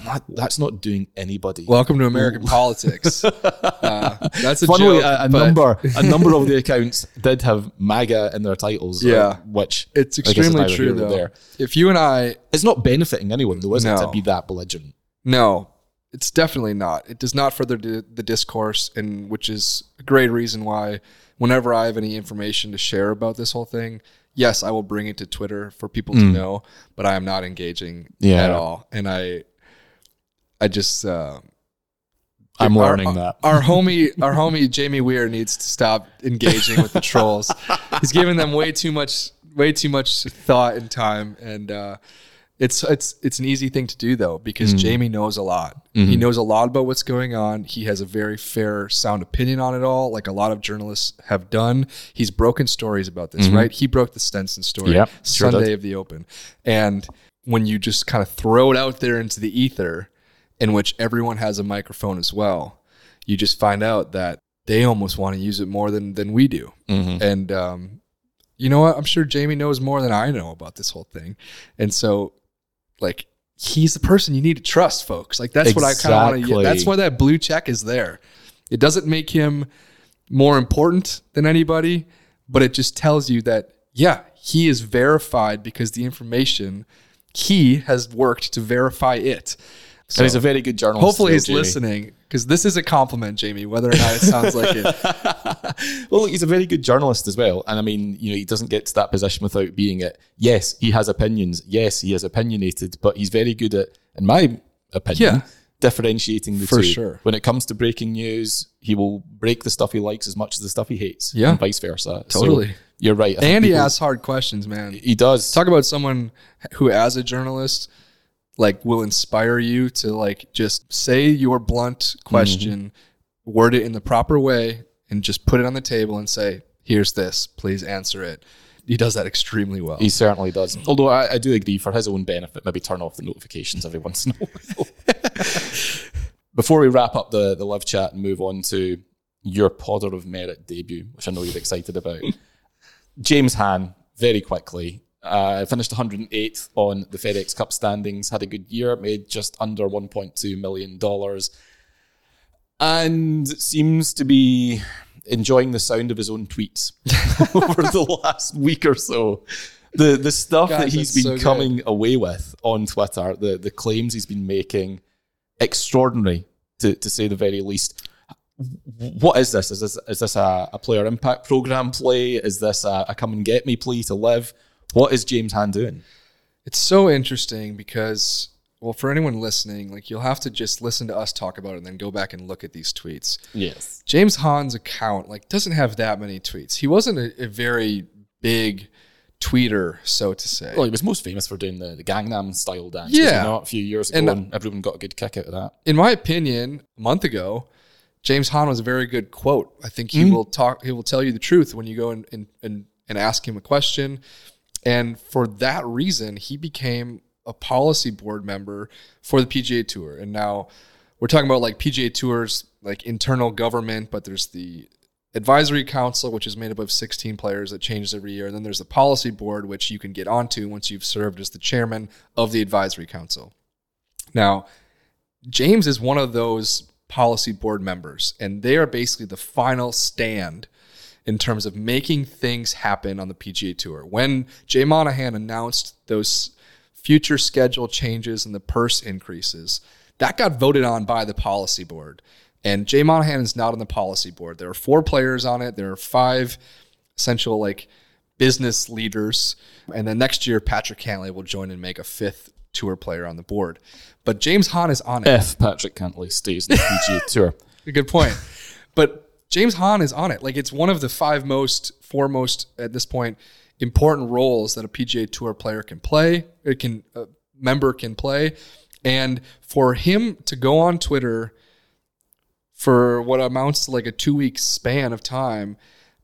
That- that's not doing anybody. Welcome to American politics. Uh, that's a Funnily, joke. a, a number a number of the accounts did have MAGA in their titles. uh, Yeah. which It's I guess is extremely true, though. there. If you and I, It's not benefiting anyone though, is it, to be that belligerent? no, it's definitely not. It does not further the, the discourse, and which is a great reason why whenever I have any information to share about this whole thing, yes, I will bring it to Twitter for people to know, but I am not engaging Yeah. at all. And I, I just, uh, I'm our- learning that. Our homie, our homie Jamie Weir needs to stop engaging with the trolls. He's giving them way too much, way too much thought and time, and uh, it's it's it's an easy thing to do though because Jamie knows a lot. He knows a lot about what's going on. He has a very fair, sound opinion on it all, like a lot of journalists have done. He's broken stories about this, right? He broke the Stenson story Yep, Sunday did. of the Open, and when you just kind of throw it out there into the ether in which everyone has a microphone as well, you just find out that they almost want to use it more than than we do. Mm-hmm. And um, you know what? I'm sure Jamie knows more than I know about this whole thing. And so, like, he's the person you need to trust, folks. Like, that's what I kind of want to. Exactly. That's why that blue check is there. It doesn't make him more important than anybody, but it just tells you that yeah, he is verified because the information he has worked to verify it. So and he's a very good journalist. hopefully he's listening because this is a compliment, Jamie, whether or not it sounds like it. well, look, he's a very good journalist as well. And I mean, you know, he doesn't get to that position without being it. Yes, he has opinions. Yes, he is opinionated, but he's very good at, in my opinion, Yeah. differentiating the For two. sure. When it comes to breaking news, he will break the stuff he likes as much as the stuff he hates. Yeah. And vice versa. So Totally. you're right. I And he people- asks hard questions, man. He does. Talk about someone who, as a journalist, like will inspire you to like just say your blunt mm-hmm. question, word it in the proper way, and just put it on the table and say, "Here's this. Please answer it." He does that extremely well. He certainly does. Although I, I do agree, for his own benefit, maybe turn off the notifications every once in a while. Before we wrap up the, the live chat and move on to your Podder of Merit debut, which I know you're excited about, James Hahn, very quickly, uh, finished 108th on the FedEx Cup standings, had a good year, made just under $1.2 million, and seems to be enjoying the sound of his own tweets over the last week or so. The the stuff God, that he's been so coming away with on Twitter, the the claims he's been making, extraordinary to, to say the very least. What is this? Is this is this a, a player impact program play? Is this a, a come and get me plea to LIV? What is James Hahn doing? It's so interesting because, well, for anyone listening, like you'll have to just listen to us talk about it and then go back and look at these tweets. Yes. James Hahn's account like doesn't have that many tweets. He wasn't a, a very big tweeter, so to say. Well, he was most famous for doing the, the Gangnam style dance. was he Yeah. a few years ago, And- and, everyone got a good kick out of that. in my opinion, a month ago, James Hahn was a very good quote. I think he mm. will talk. He will tell you the truth when you go and, and and ask him a question. And for that reason, he became a policy board member for the PGA Tour. And now we're talking about like PGA Tours, like internal government, but there's the advisory council, which is made up of 16 players that changes every year. And then there's the policy board, which you can get onto once you've served as the chairman of the advisory council. Now, James is one of those policy board members, and they are basically the final stand in terms of making things happen on the PGA Tour. When Jay Monahan announced those future schedule changes and the purse increases, that got voted on by the policy board. And Jay Monahan is not on the policy board. There are four players on it. There are five essential like business leaders. And then next year, Patrick Cantlay will join and make a fifth tour player on the board. But James Hahn is on it. If Patrick Cantlay stays in the PGA Tour. Good point. But James Hahn is on it. Like it's one of the five most, foremost at this point, important roles that a PGA Tour player can play. It can a member can play, and for him to go on Twitter for what amounts to like a two week span of time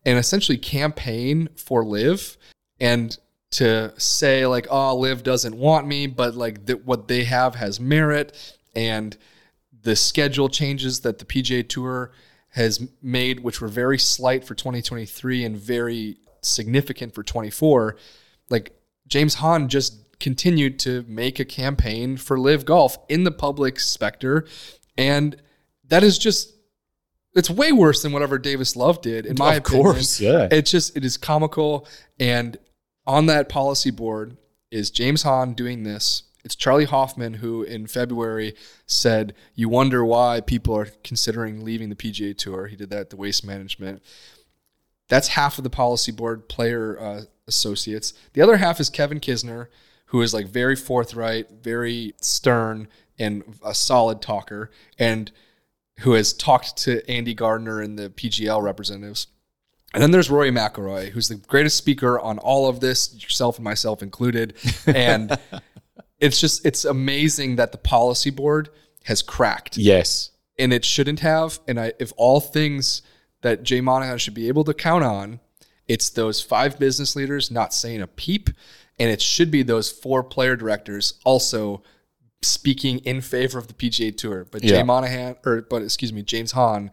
and essentially campaign for LIV and to say like ah, oh LIV doesn't want me but like that what they have has merit and the schedule changes that the PGA Tour has made which were very slight for 2023 and very significant for 24 like James Hahn just continued to make a campaign for LIV Golf in the public specter and that is just it's way worse than whatever Davis Love did in my Of opinion. course, yeah. It's just it is comical and on that policy board is James Hahn doing this it's Charley Hoffman who in February said, "You wonder why people are considering leaving the PGA Tour." He did that at the Waste Management. That's half of the policy board player uh, associates. The other half is Kevin Kisner, who is like very forthright, very stern, and a solid talker, and who has talked to Andy Gardiner and the PGL representatives. And then there's Rory McIlroy, who's the greatest speaker on all of this, yourself and myself included. And it's just it's amazing that the policy board has cracked Yes. and it shouldn't have. And I, if all things that Jay Monahan should be able to count on, it's those five business leaders not saying a peep, and it should be those four player directors also speaking in favor of the PGA Tour. But Jay Monahan, or but excuse me, James Hahn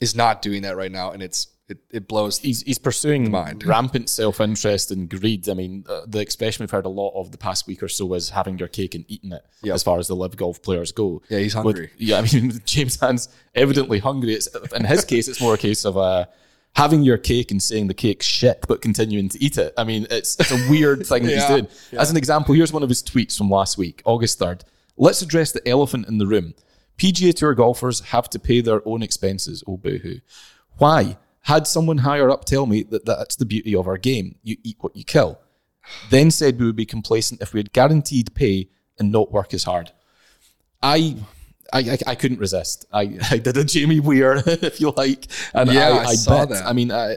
is not doing that right now, and it's it, it blows. He's, he's pursuing Mind. rampant self interest and greed. I mean, uh, the expression we've heard a lot of the past week or so is having your cake and eating it, Yep. as far as the LIV golf players go. Yeah, he's hungry. yeah, I mean, James Hahn's evidently hungry. It's, in his case, it's more a case of uh, having your cake and saying the cake's shit, but continuing to eat it. I mean, it's, it's a weird thing that he's Yeah, doing. As an example, here's one of his tweets from last week, August 3rd. Let's address the elephant in the room. PGA Tour golfers have to pay their own expenses. Oh, boohoo. Why? Had someone higher up tell me that that's the beauty of our game. You eat what you kill. Then said we would be complacent if we had guaranteed pay and not work as hard. I, I, I, I couldn't resist. I, I did a Jamie Weir, if you like, and Yeah, I, I I, saw bit. that. I mean, I,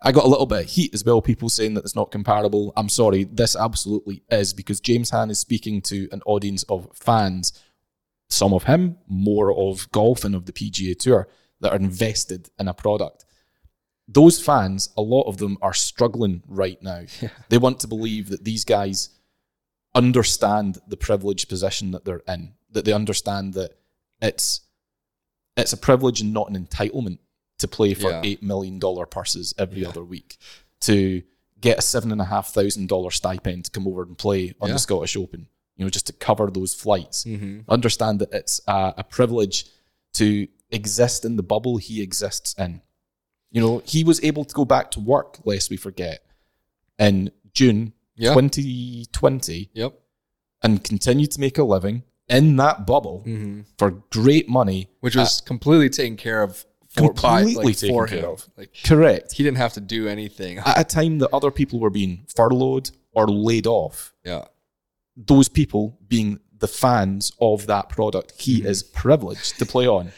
I got a little bit of heat as well. People saying that it's not comparable. I'm sorry, this absolutely is because James Hahn is speaking to an audience of fans, some of him, more of golf and of the PGA Tour that are invested in a product. Those fans, a lot of them are struggling right now. They want to believe that these guys understand the privileged position that they're in, that they understand that it's it's a privilege and not an entitlement to play for Yeah. eight million dollar purses every other week, to get a seven and a half thousand dollar stipend to come over and play on Yeah. the Scottish Open, you know, just to cover those flights. Mm-hmm. Understand that it's a, a privilege to exist in the bubble he exists in. You know, he was able to go back to work, lest we forget, in June Yeah. 2020 Yep. and continue to make a living in that bubble Mm-hmm. for great money. Which was completely taken care of. For, by, Completely like, taken for care him. of. Like Correct. he didn't have to do anything. At a time that other people were being furloughed or laid off, Yeah. those people being the fans of that product, he Mm-hmm. is privileged to play on.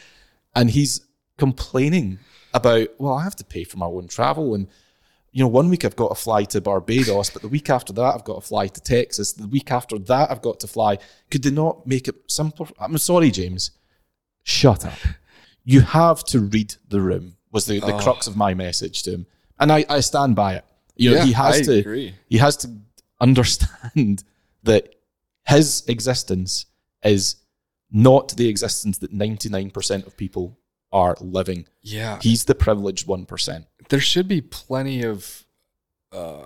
And he's complaining about, well, I have to pay for my own travel. And, you know, one week I've got to fly to Barbados, but the week after that, I've got to fly to Texas. The week after that, I've got to fly. Could they not make it simpler? I'm sorry, James. Shut up. You have to read the room, was the, the oh. crux of my message to him. And I, I stand by it. You know, Yeah, he has I to agree. he has to understand that his existence is not the existence that 99% of people are living. Yeah. He's the privileged 1%. there should be plenty of uh,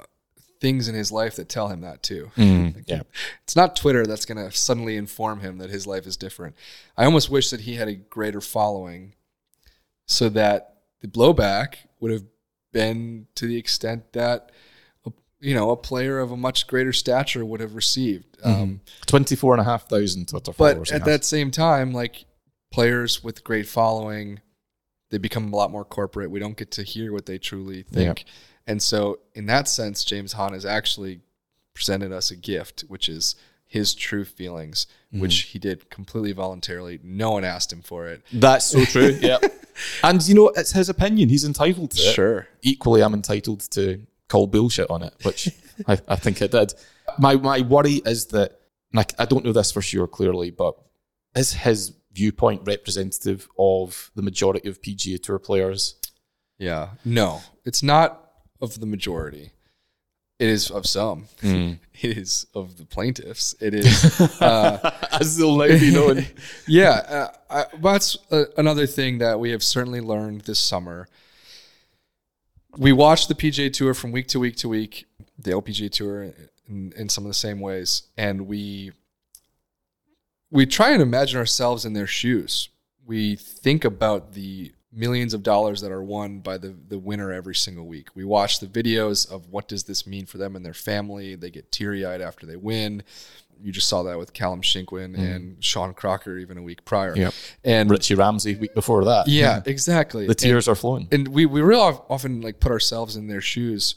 things in his life that tell him that too. Yeah. It's not Twitter that's going to suddenly inform him that his life is different. I almost wish that he had a greater following so that the blowback would have been to the extent that a- you know a player of a much greater stature would have received. Um, 24,500 Twitter but followers. he at that same time, like players with great following, they become a lot more corporate. We don't get to hear what they truly think. And so, in that sense, James Hahn has actually presented us a gift, which is his true feelings, Mm-hmm. which he did completely voluntarily. No one asked him for it. That's so true. yeah. And, you know, it's his opinion. He's entitled to it. Sure. Equally, I'm entitled to call bullshit on it, which I, I think I did. My, my worry is that, and I, I don't know this for sure clearly, but is his viewpoint representative of the majority of PGA Tour players? Yeah. No, it's not of the majority. It is of some. Hmm. It is of the plaintiffs. It is. Uh, As they'll now be known. yeah, uh, I, that's uh, another thing that we have certainly learned this summer. We watch the PGA Tour from week to week to week, the LPGA Tour in, in some of the same ways, and we we try and imagine ourselves in their shoes. We think about the millions of dollars that are won by the the winner every single week. We watch the videos of what does this mean for them and their family. They get teary eyed after they win. You just saw that with Callum Shinkwin mm-hmm. and Sean Crocker even a week prior. Yep. And Richie Ramsay week before that. yeah, exactly. The tears are flowing. and we we real often like put ourselves in their shoes,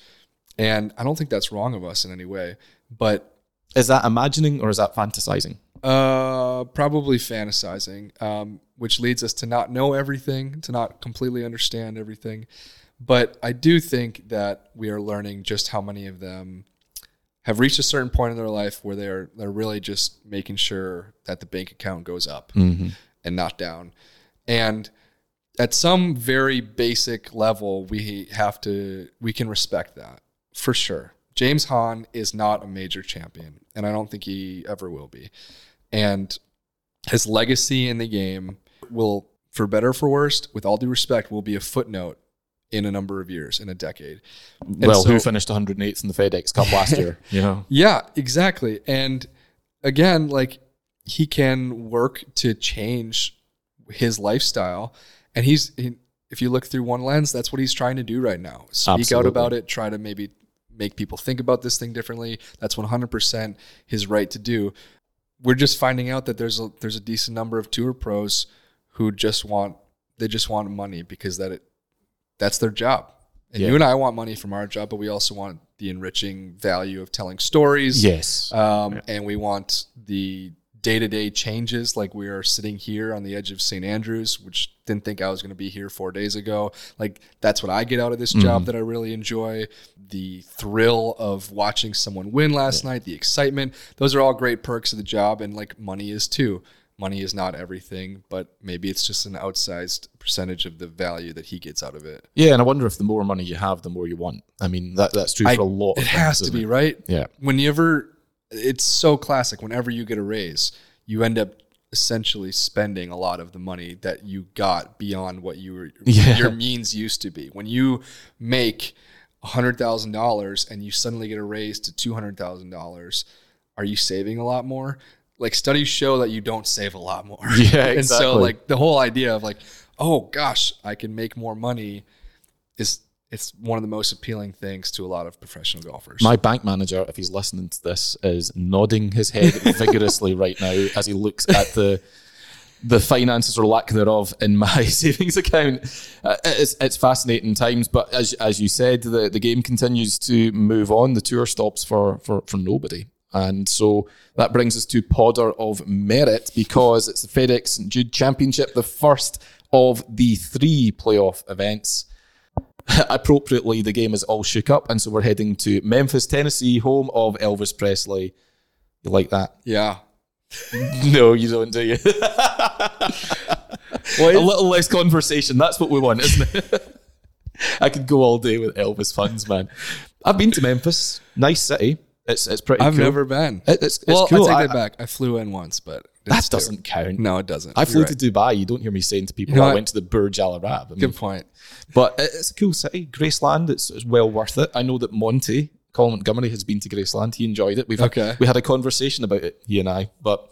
and I don't think that's wrong of us in any way. But Is that imagining or is that fantasizing? Uh, probably fantasizing, um, which leads us to not know everything, to not completely understand everything. But I do think that we are learning just how many of them have reached a certain point in their life where they're they're really just making sure that the bank account goes up and not down. And at some very basic level, we have to we can respect that for sure. James Hahn is not a major champion, and I don't think he ever will be. And his legacy in the game will, for better or for worst, with all due respect, will be a footnote in a number of years, in a decade. And well, who finished 108th in the FedEx Cup last year? You know, Yeah, exactly. And again, like he can work to change his lifestyle. And he's, he, if you look through one lens, that's what he's trying to do right now. Speak out about it, try to maybe make people think about this thing differently. That's 100% his right to do. We're just finding out that there's a there's a decent number of tour pros who just want they just want money because that it that's their job. And Yeah. you and I want money from our job, but we also want the enriching value of telling stories. yes. Um, And we want the day to day changes. Like we are sitting here on the edge of St. Andrews, which didn't think I was going to be here four days ago. Like that's what I get out of this job mm-hmm. that I really enjoy. The thrill of watching someone win last night, the excitement. Those are all great perks of the job. And like money is too. Money is not everything, but maybe it's just an outsized percentage of the value that he gets out of it. yeah, and I wonder if the more money you have, the more you want. I mean, that that's true I- for a lot. It of has to be, isn't right? Yeah. Whenever it's so classic, whenever you get a raise, you end up essentially spending a lot of the money that you got beyond what you were Yeah. your means used to be. When you make hundred thousand dollars and you suddenly get a raise to two hundred thousand dollars, are you saving a lot more? Like studies show that you don't save a lot more. Yeah, And so like the whole idea of like, oh gosh, I can make more money is it's one of the most appealing things to a lot of professional golfers. My bank manager, if he's listening to this, is nodding his head vigorously right now as he looks at the the finances or lack thereof in my savings account. Uh, it's, it's fascinating times, but as as you said, the, the game continues to move on. The tour stops for for for nobody. And so that brings us to Podder of Merit because it's the FedEx St Jude Championship, the first of the three playoff events appropriately, the game is all shook up, and so we're heading to Memphis, Tennessee, home of Elvis Presley. You like that? yeah. no, you don't, do you? Well, a little less conversation. That's what we want, isn't it? I could go all day with Elvis funds, man. I've been to Memphis. Nice city. It's it's pretty. I've cool. never been. It- it's, it's well, cool. I take I- that back. I flew in once, but That it's doesn't count. No, it doesn't. I You're flew right. to Dubai. You don't hear me saying to people, You know I went to the Burj Al Arab. I mean, Good point. But it's a cool city, Graceland. It's, it's well worth it. I know that Monty, Colin Montgomerie, has been to Graceland. He enjoyed it. We've had, Okay. we had a conversation about it, he and I, but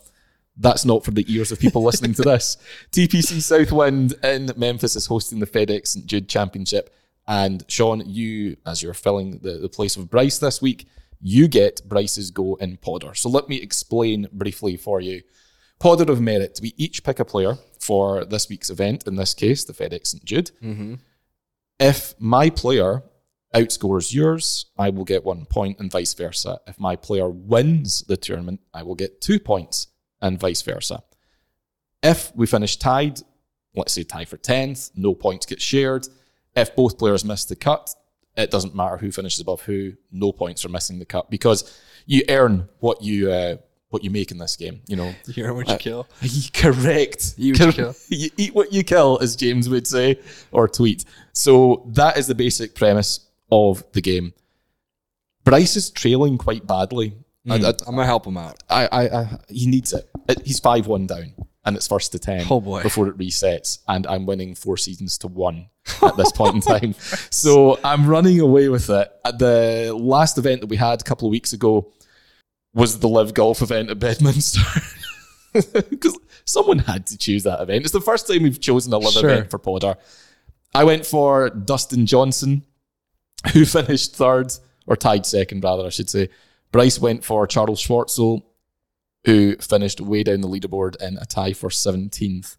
that's not for the ears of people listening to this. TPC Southwind in Memphis is hosting the FedEx St Jude Championship. And Sean, you, as you're filling the, the place of Bryce this week, you get Bryce's go in Podder. So let me explain briefly for you. Podder of Merit. We each pick a player for this week's event, in this case, the FedEx St Jude. If my player outscores yours, I will get one point, and vice versa. If my player wins the tournament, I will get two points, and vice versa. If we finish tied, let's say tie for 10th, no points get shared. If both players miss the cut, it doesn't matter who finishes above who, no points for missing the cut because you earn what you uh, what you make in this game. You know, You hear what you kill? Correct. You eat what you kill. you eat what you kill, as James would say or tweet. So that is the basic premise of the game. Bryce is trailing quite badly. I- hmm. I, I'm gonna help him out. I, I, I, he needs it. it. He's five one down, and it's first to ten. Oh, boy. Before it resets, and I'm winning four seasons to one at this point in time. So I'm running away with it. At the last event that we had a couple of weeks ago was the LIV Golf event at Bedminster. Because someone had to choose that event. It's the first time we've chosen a LIV Sure. event for Podder. I went for Dustin Johnson, who finished third, or tied second, rather, I should say. Bryce went for Charles Schwartzel, who finished way down the leaderboard in a tie for 17th.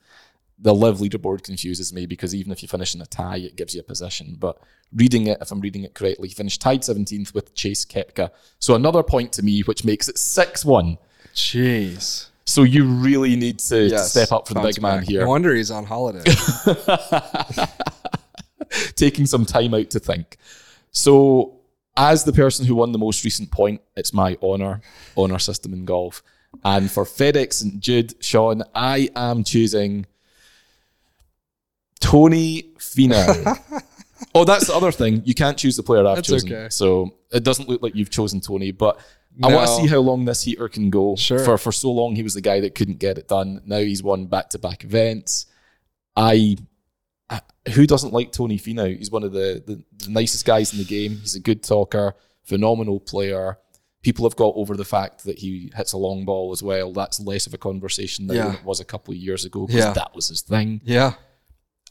The LIV leaderboard confuses me because even if you finish in a tie, it gives you a position. But reading it, if I'm reading it correctly, he finished tied 17th with Chase Koepka. So another point to me, which makes it 6 1. Jeez. So you really need to Yes, step up for the big man back. here. No wonder he's on holiday. taking some time out to think. So, as the person who won the most recent point, it's my honor, honor system in golf. And for FedEx St. Jude, Sean, I am choosing Tony Finau. oh, that's the other thing. You can't choose the player I've That's chosen. okay. So it doesn't look like you've chosen Tony, but I want to No. see how long this heater can go. Sure. For for so long, he was the guy that couldn't get it done. Now he's won back to back events. I I- who doesn't like Tony Finau? He's one of the, the, the nicest guys in the game. He's a good talker, phenomenal player. People have got over the fact that he hits a long ball as well. That's less of a conversation now Yeah. than it was a couple of years ago because Yeah. that was his thing. yeah.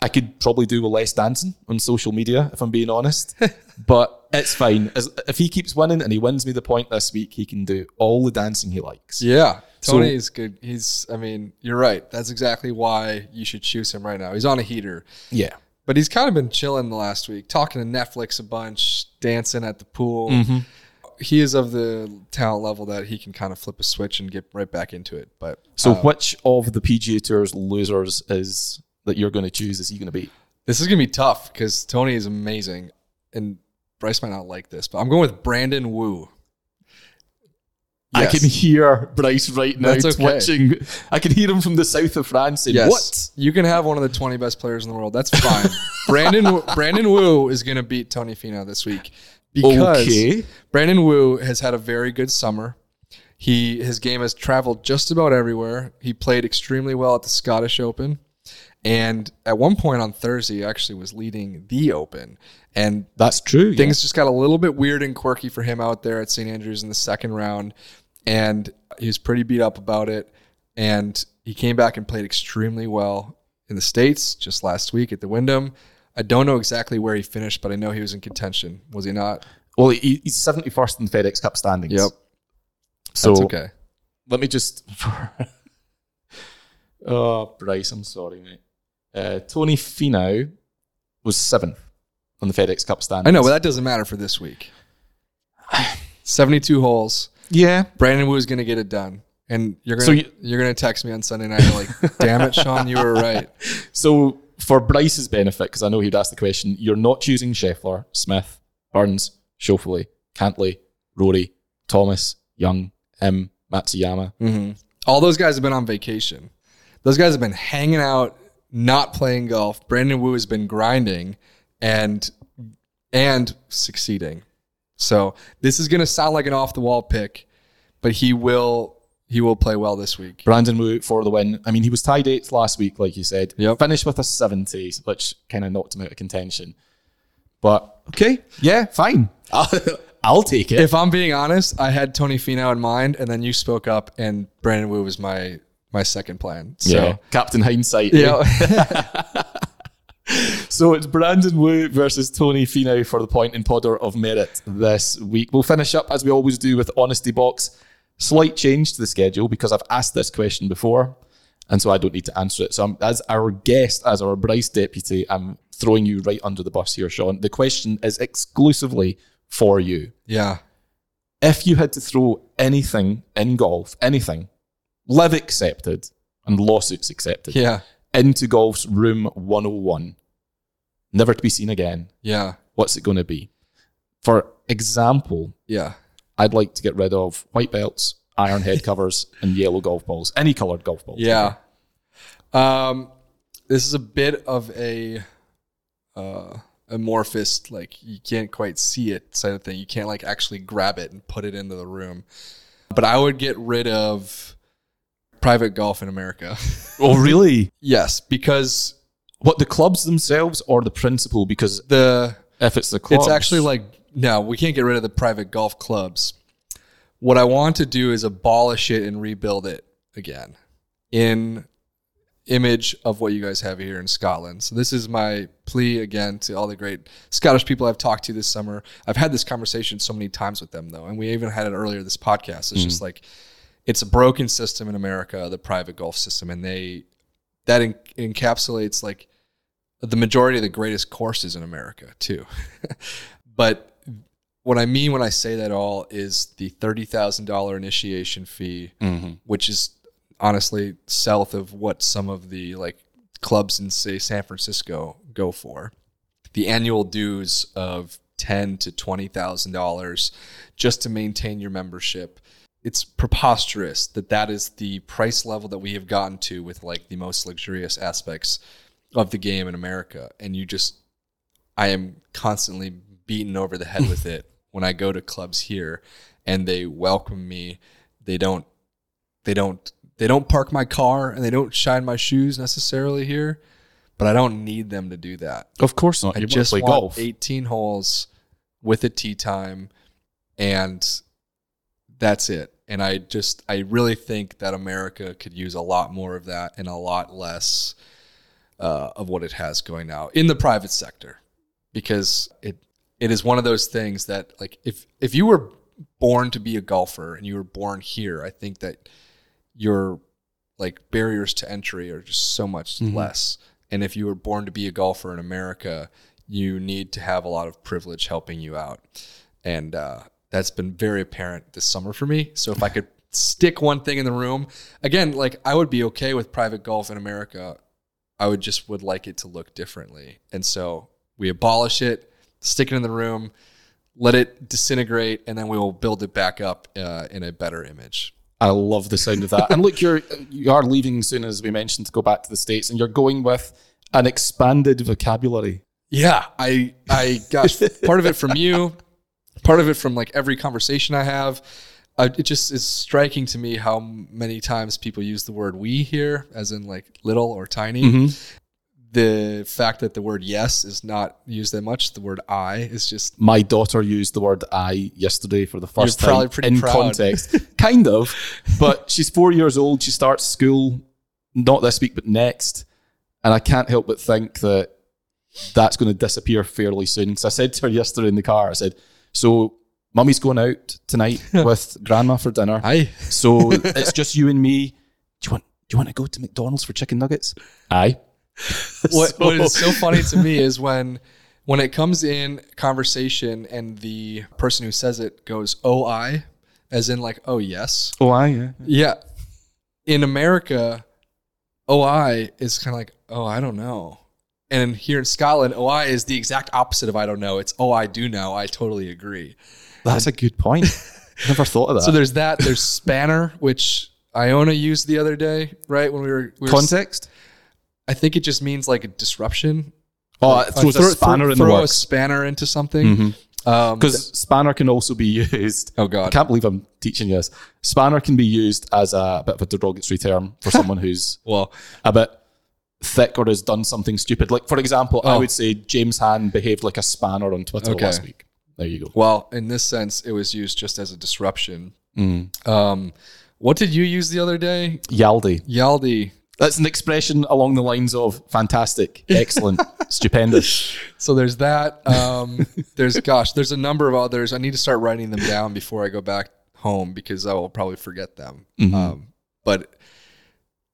I could probably do with less dancing on social media, if I'm being honest. but it's fine. As, if he keeps winning and he wins me the point this week, he can do all the dancing he likes. Yeah. So- Tony is good. He's, I mean, you're right. That's exactly why you should choose him right now. He's on a heater, Yeah. but he's kind of been chilling the last week, talking to Netflix a bunch, dancing at the pool. Mm-hmm. He is of the talent level that he can kind of flip a switch and get right back into it. But So, uh, which of the PGA Tour's losers is that you're going to choose? Is he going to be? this is going to be tough because Tony is amazing. And Bryce might not like this, but I'm going with Brandon Wu. I can hear Bryce right now That's okay. twitching. I can hear him from the south of France saying, Yes. What? You can have one of the 20 best players in the world. That's fine. Brandon Brandon Wu is going to beat Tony Finau this week because Okay. Brandon Wu has had a very good summer. He his game has traveled just about everywhere. He played extremely well at the Scottish Open. And at one point on Thursday, he actually was leading the Open. And That's true. yeah. things just got a little bit weird and quirky for him out there at St. Andrews in the second round. And he was pretty beat up about it. And he came back and played extremely well in the States just last week at the Wyndham. I don't know exactly where he finished, but I know he was in contention. Was he not? Well, he, he's 71st in FedEx Cup standings. Yep. So That's okay. let me just. oh, Bryce, I'm sorry, mate. Uh, Tony Finau was seventh on the FedEx Cup standings. I know, but that doesn't matter for this week. 72 holes. yeah. Brandon Wu is going to get it done. And you're going So to you- are to text me on Sunday night like, "Damn it, Sean, you were right." So for Bryce's benefit, because I know he'd ask the question, you're not choosing Scheffler, Smith, Burns, Schauffele, Cantlay, Rory, Thomas, Young, M, Matsuyama. Mm-hmm. All those guys have been on vacation. Those guys have been hanging out, not playing golf. Brandon Wu has been grinding and and succeeding. So this is going to sound like an off the wall pick, but he will he will play well this week. Brandon Wu for the win. I mean, he was tied eighth last week, like you said. Yep. Finished with a 70, which kind of knocked him out of contention. But okay, yeah, fine. I'll, I'll take it. If I'm being honest, I had Tony Finau in mind, and then you spoke up, and Brandon Wu was my my second plan. So yeah, Captain Hindsight. yeah, So it's Brandon Wu versus Tony Finau for the point point in podder of merit this week. We'll finish up as we always do with Honesty Box. Slight change to the schedule because I've asked this question before, and so I don't need to answer it. So I'm, as our guest, as our Bryce deputy, I'm throwing you right under the bus here, Sean. The question is exclusively for you. yeah. If you had to throw anything in golf, anything, LIV accepted and lawsuits accepted, Yeah. into golf's room 101, never to be seen again, Yeah. what's it going to be? For example, Yeah. I'd like to get rid of white belts, iron head covers, and yellow golf balls. Any colored golf balls. Yeah. Um, this is a bit of a uh, amorphous, like you can't quite see it side of thing. You can't like actually grab it and put it into the room. But I would get rid of private golf in America. Oh, really? yes, because What, the clubs themselves or the principle? Because the if it's the clubs. It's actually like no, we can't get rid of the private golf clubs. What I want to do is abolish it and rebuild it again in image of what you guys have here in Scotland. So this is my plea again to all the great Scottish people I've talked to this summer. I've had this conversation so many times with them though, and we even had it earlier this podcast. It's just mm. like it's a broken system in America, the private golf system, and they that en- encapsulates like the majority of the greatest courses in America too. but what I mean when I say that all is the thirty thousand dollar initiation fee, mm-hmm. which is honestly south of what some of the like clubs in say San Francisco go for. The annual dues of ten to twenty thousand dollars just to maintain your membership. It's preposterous that that is the price level that we have gotten to with like the most luxurious aspects of the game in America, and you just I am constantly beaten over the head with it when I go to clubs here and they welcome me. They don't they don't they don't park my car and they don't shine my shoes necessarily here, but I don't need them to do that. Of course not. I You just play want golf. 18 holes with a tee time and that's it. And I just I really think that America could use a lot more of that and a lot less uh, of what it has going now in the private sector because it it is one of those things that like if if you were born to be a golfer and you were born here, I think that your like barriers to entry are just so much less. And if you were born to be a golfer in America, you need to have a lot of privilege helping you out. And uh, that's been very apparent this summer for me. So if I could stick one thing in the room, again, like I would be okay with private golf in America. I would just would like it to look differently. And so we abolish it, stick it in the room, let it disintegrate, and then we will build it back up uh, in a better image. I love the sound of that. and look, you're you are leaving soon, as we mentioned, to go back to the states, and you're going with an expanded vocabulary. Yeah, I I got part of it from you, part of it from like every conversation I have. Uh, it just is striking to me how many times people use the word "we" here, as in like little or tiny. The fact that the word "yes" is not used that much, the word "I" is just My daughter used the word "I" yesterday for the 1st You're time pretty in proud. context. kind of, but she's four years old. She starts school not this week, but next, and I can't help but think that that's going to disappear fairly soon. So I said to her yesterday in the car, I said, "So, mummy's going out tonight with grandma for dinner. "I." So it's just you and me. Do you want? Do you want to go to McDonald's for chicken nuggets? Aye. what, So- what is so funny to me is when when it comes in conversation and the person who says it goes "oh I," as in like "oh yes." Oh, aye. Yeah. Yeah. In America, oh, OI is kind of like, oh, I don't know. And here in Scotland, OI is the exact opposite of I don't know. It's oh, I do know. I totally agree. That's a good point. Never thought of that. So there's that. There's spanner, which Iona used the other day, right? When we were, we were context. I think it just means like a disruption. Oh, it throws a Throw- spanner throw, in the throw a spanner into something. Um, Because spanner can also be used. Oh, God, I can't believe I'm teaching you this. Spanner can be used as a bit of a derogatory term for someone who's well, a bit thick or has done something stupid. Like for example, I Oh. would say James Hahn behaved like a spanner on Twitter Okay. last week. There you go. well, in this sense, it was used just as a disruption. Mm. Um, what did you use the other day? Yaldi. Yaldi. That's an expression along the lines of fantastic, excellent, stupendous. So there's that. Um, there's gosh, there's a number of others. I need to start writing them down before I go back home because I will probably forget them. Um, but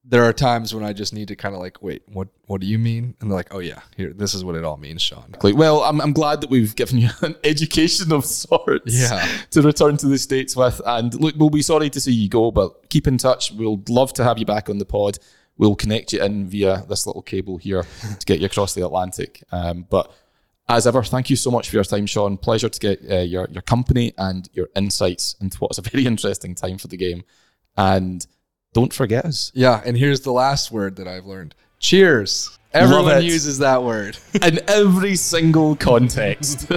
there are times when I just need to kind of like, wait, what what do you mean? And they're like, oh yeah, here, this is what it all means, Sean. Like, well, I'm, I'm glad that we've given you an education of sorts Yeah. to return to the States with. And look, we'll be sorry to see you go, but keep in touch. We'll love to have you back on the pod. We'll connect you in via this little cable here to get you across the Atlantic. Um, but as ever, thank you so much for your time, Sean. Pleasure to get uh, your, your company and your insights into what is a very interesting time for the game. And don't forget us. Yeah, and here's the last word that I've learned. Cheers. Everyone uses that word. in every single context.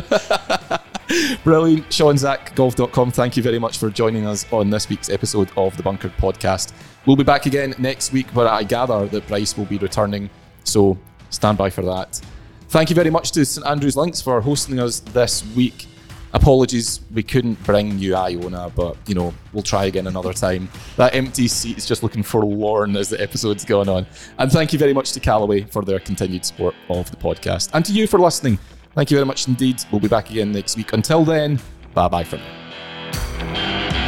Brilliant. Sean Zak, golf.com. Thank you very much for joining us on this week's episode of the Bunkered Podcast. We'll be back again next week, where I gather that Bryce will be returning. So stand by for that. Thank you very much to St Andrews Links for hosting us this week. Apologies, we couldn't bring you Iona, but you know, we'll try again another time. That empty seat is just looking forlorn as the episode's going on. And thank you very much to Callaway for their continued support of the podcast. And to you for listening. Thank you very much indeed. We'll be back again next week. Until then, bye bye for now.